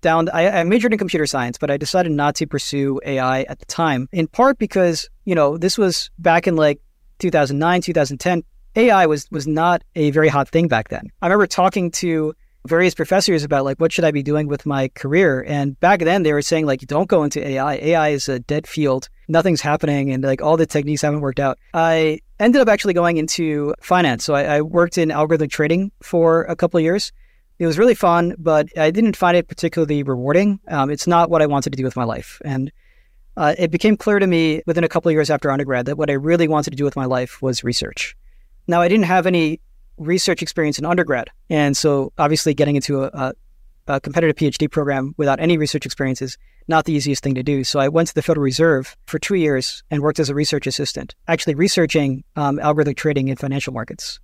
down. I, I, majored in computer science, but I decided not to pursue AI at the time, in part because you know this was back in like 2009, 2010. AI was was not a very hot thing back then. I remember talking to various professors about like what should I be doing with my career, and back then they were saying like don't go into AI. AI is a dead field. Nothing's happening, and like all the techniques haven't worked out. I ended up actually going into finance, so I, I worked in algorithmic trading for a couple of years it was really fun, but I didn't find it particularly rewarding. Um, it's not what I wanted to do with my life. And uh, it became clear to me within a couple of years after undergrad that what I really wanted to do with my life was research. Now, I didn't have any research experience in undergrad. And so obviously getting into a, a, a competitive PhD program without any research experiences not the easiest thing to do. So I went to the Federal Reserve for two years and worked as a research assistant, actually researching um, algorithmic trading in financial markets.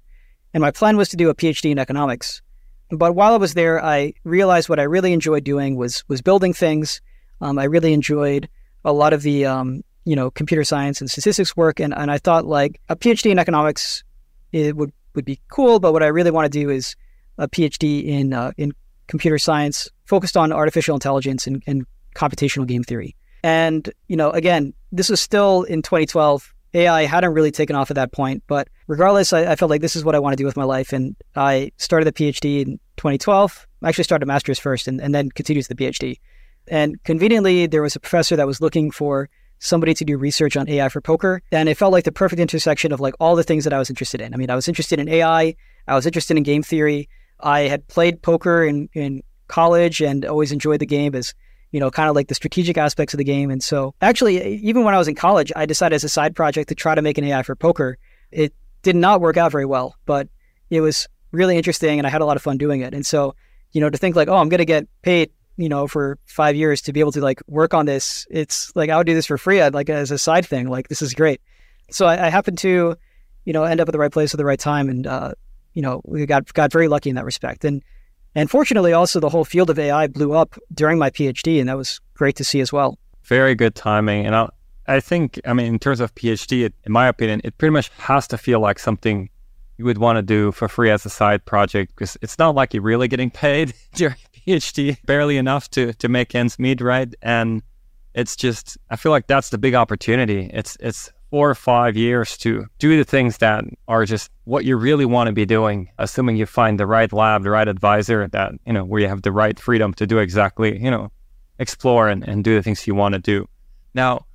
And my plan was to do a PhD in economics. But while I was there, I realized what I really enjoyed doing was was building things. Um, I really enjoyed a lot of the um, you know computer science and statistics work, and, and I thought like a PhD in economics it would would be cool. But what I really want to do is a PhD in uh, in computer science focused on artificial intelligence and, and computational game theory. And you know, again, this was still in 2012. AI hadn't really taken off at that point, but regardless, I, I, felt like this is what I want to do with my life. And I started the PhD in 2012. I actually started a master's first and, and then continued to the PhD. And conveniently, there was a professor that was looking for somebody to do research on AI for poker. And it felt like the perfect intersection of like all the things that I was interested in. I mean, I was interested in AI, I was interested in game theory. I had played poker in, in college and always enjoyed the game as you know, kind of like the strategic aspects of the game. And so, actually, even when I was in college, I decided as a side project to try to make an AI for poker. It did not work out very well, but it was really interesting and I had a lot of fun doing it. And so, you know, to think like, oh, I'm going to get paid, you know, for five years to be able to like work on this, it's like I would do this for free. I'd like as a side thing. Like, this is great. So I, I happened to, you know, end up at the right place at the right time. And, uh, you know, we got, got very lucky in that respect. And, and fortunately, also the whole field of AI blew up during my PhD, and that was great to see as well. Very good timing. And I, I think, I mean, in terms of PhD, it, in my opinion, it pretty much has to feel like something you would want to do for free as a side project because it's not like you're really getting paid <laughs> during PhD, barely enough to to make ends meet, right? And it's just, I feel like that's the big opportunity. It's it's four or five years to do the things that are just what you really want to be doing, assuming you find the right lab, the right advisor that, you know, where you have the right freedom to do exactly, you know, explore and, and do the things you want to do. Now,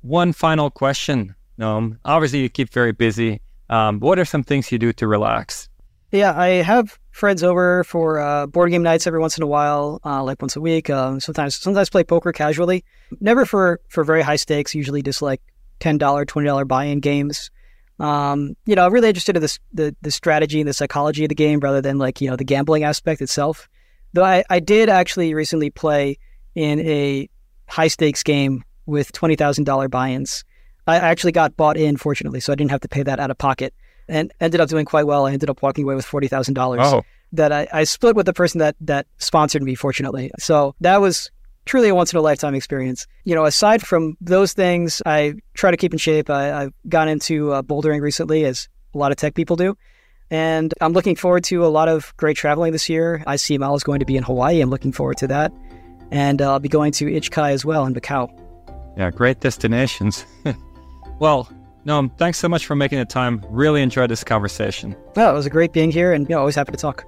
one final question. Um, obviously, you keep very busy. Um, what are some things you do to relax? Yeah, I have friends over for uh, board game nights every once in a while, uh, like once a week. Um, sometimes, sometimes play poker casually. Never for for very high stakes. Usually, just like ten dollar, twenty dollar buy-in games. Um, you know, I'm really interested in this, the the strategy and the psychology of the game rather than like you know the gambling aspect itself. Though I, I did actually recently play in a high stakes game with twenty thousand dollar buy-ins. I actually got bought in, fortunately, so I didn't have to pay that out of pocket, and ended up doing quite well. I ended up walking away with forty thousand dollars. Oh. That I, I split with the person that that sponsored me, fortunately. So that was truly a once in a lifetime experience. You know, aside from those things, I try to keep in shape. I, have gone into uh, bouldering recently, as a lot of tech people do. And I'm looking forward to a lot of great traveling this year. ICML is going to be in Hawaii. I'm looking forward to that. And uh, I'll be going to IJCAI as well in Macau. Yeah, great destinations. <laughs> well, Noam, thanks so much for making the time. Really enjoyed this conversation. Well, it was a great being here and you know, always happy to talk.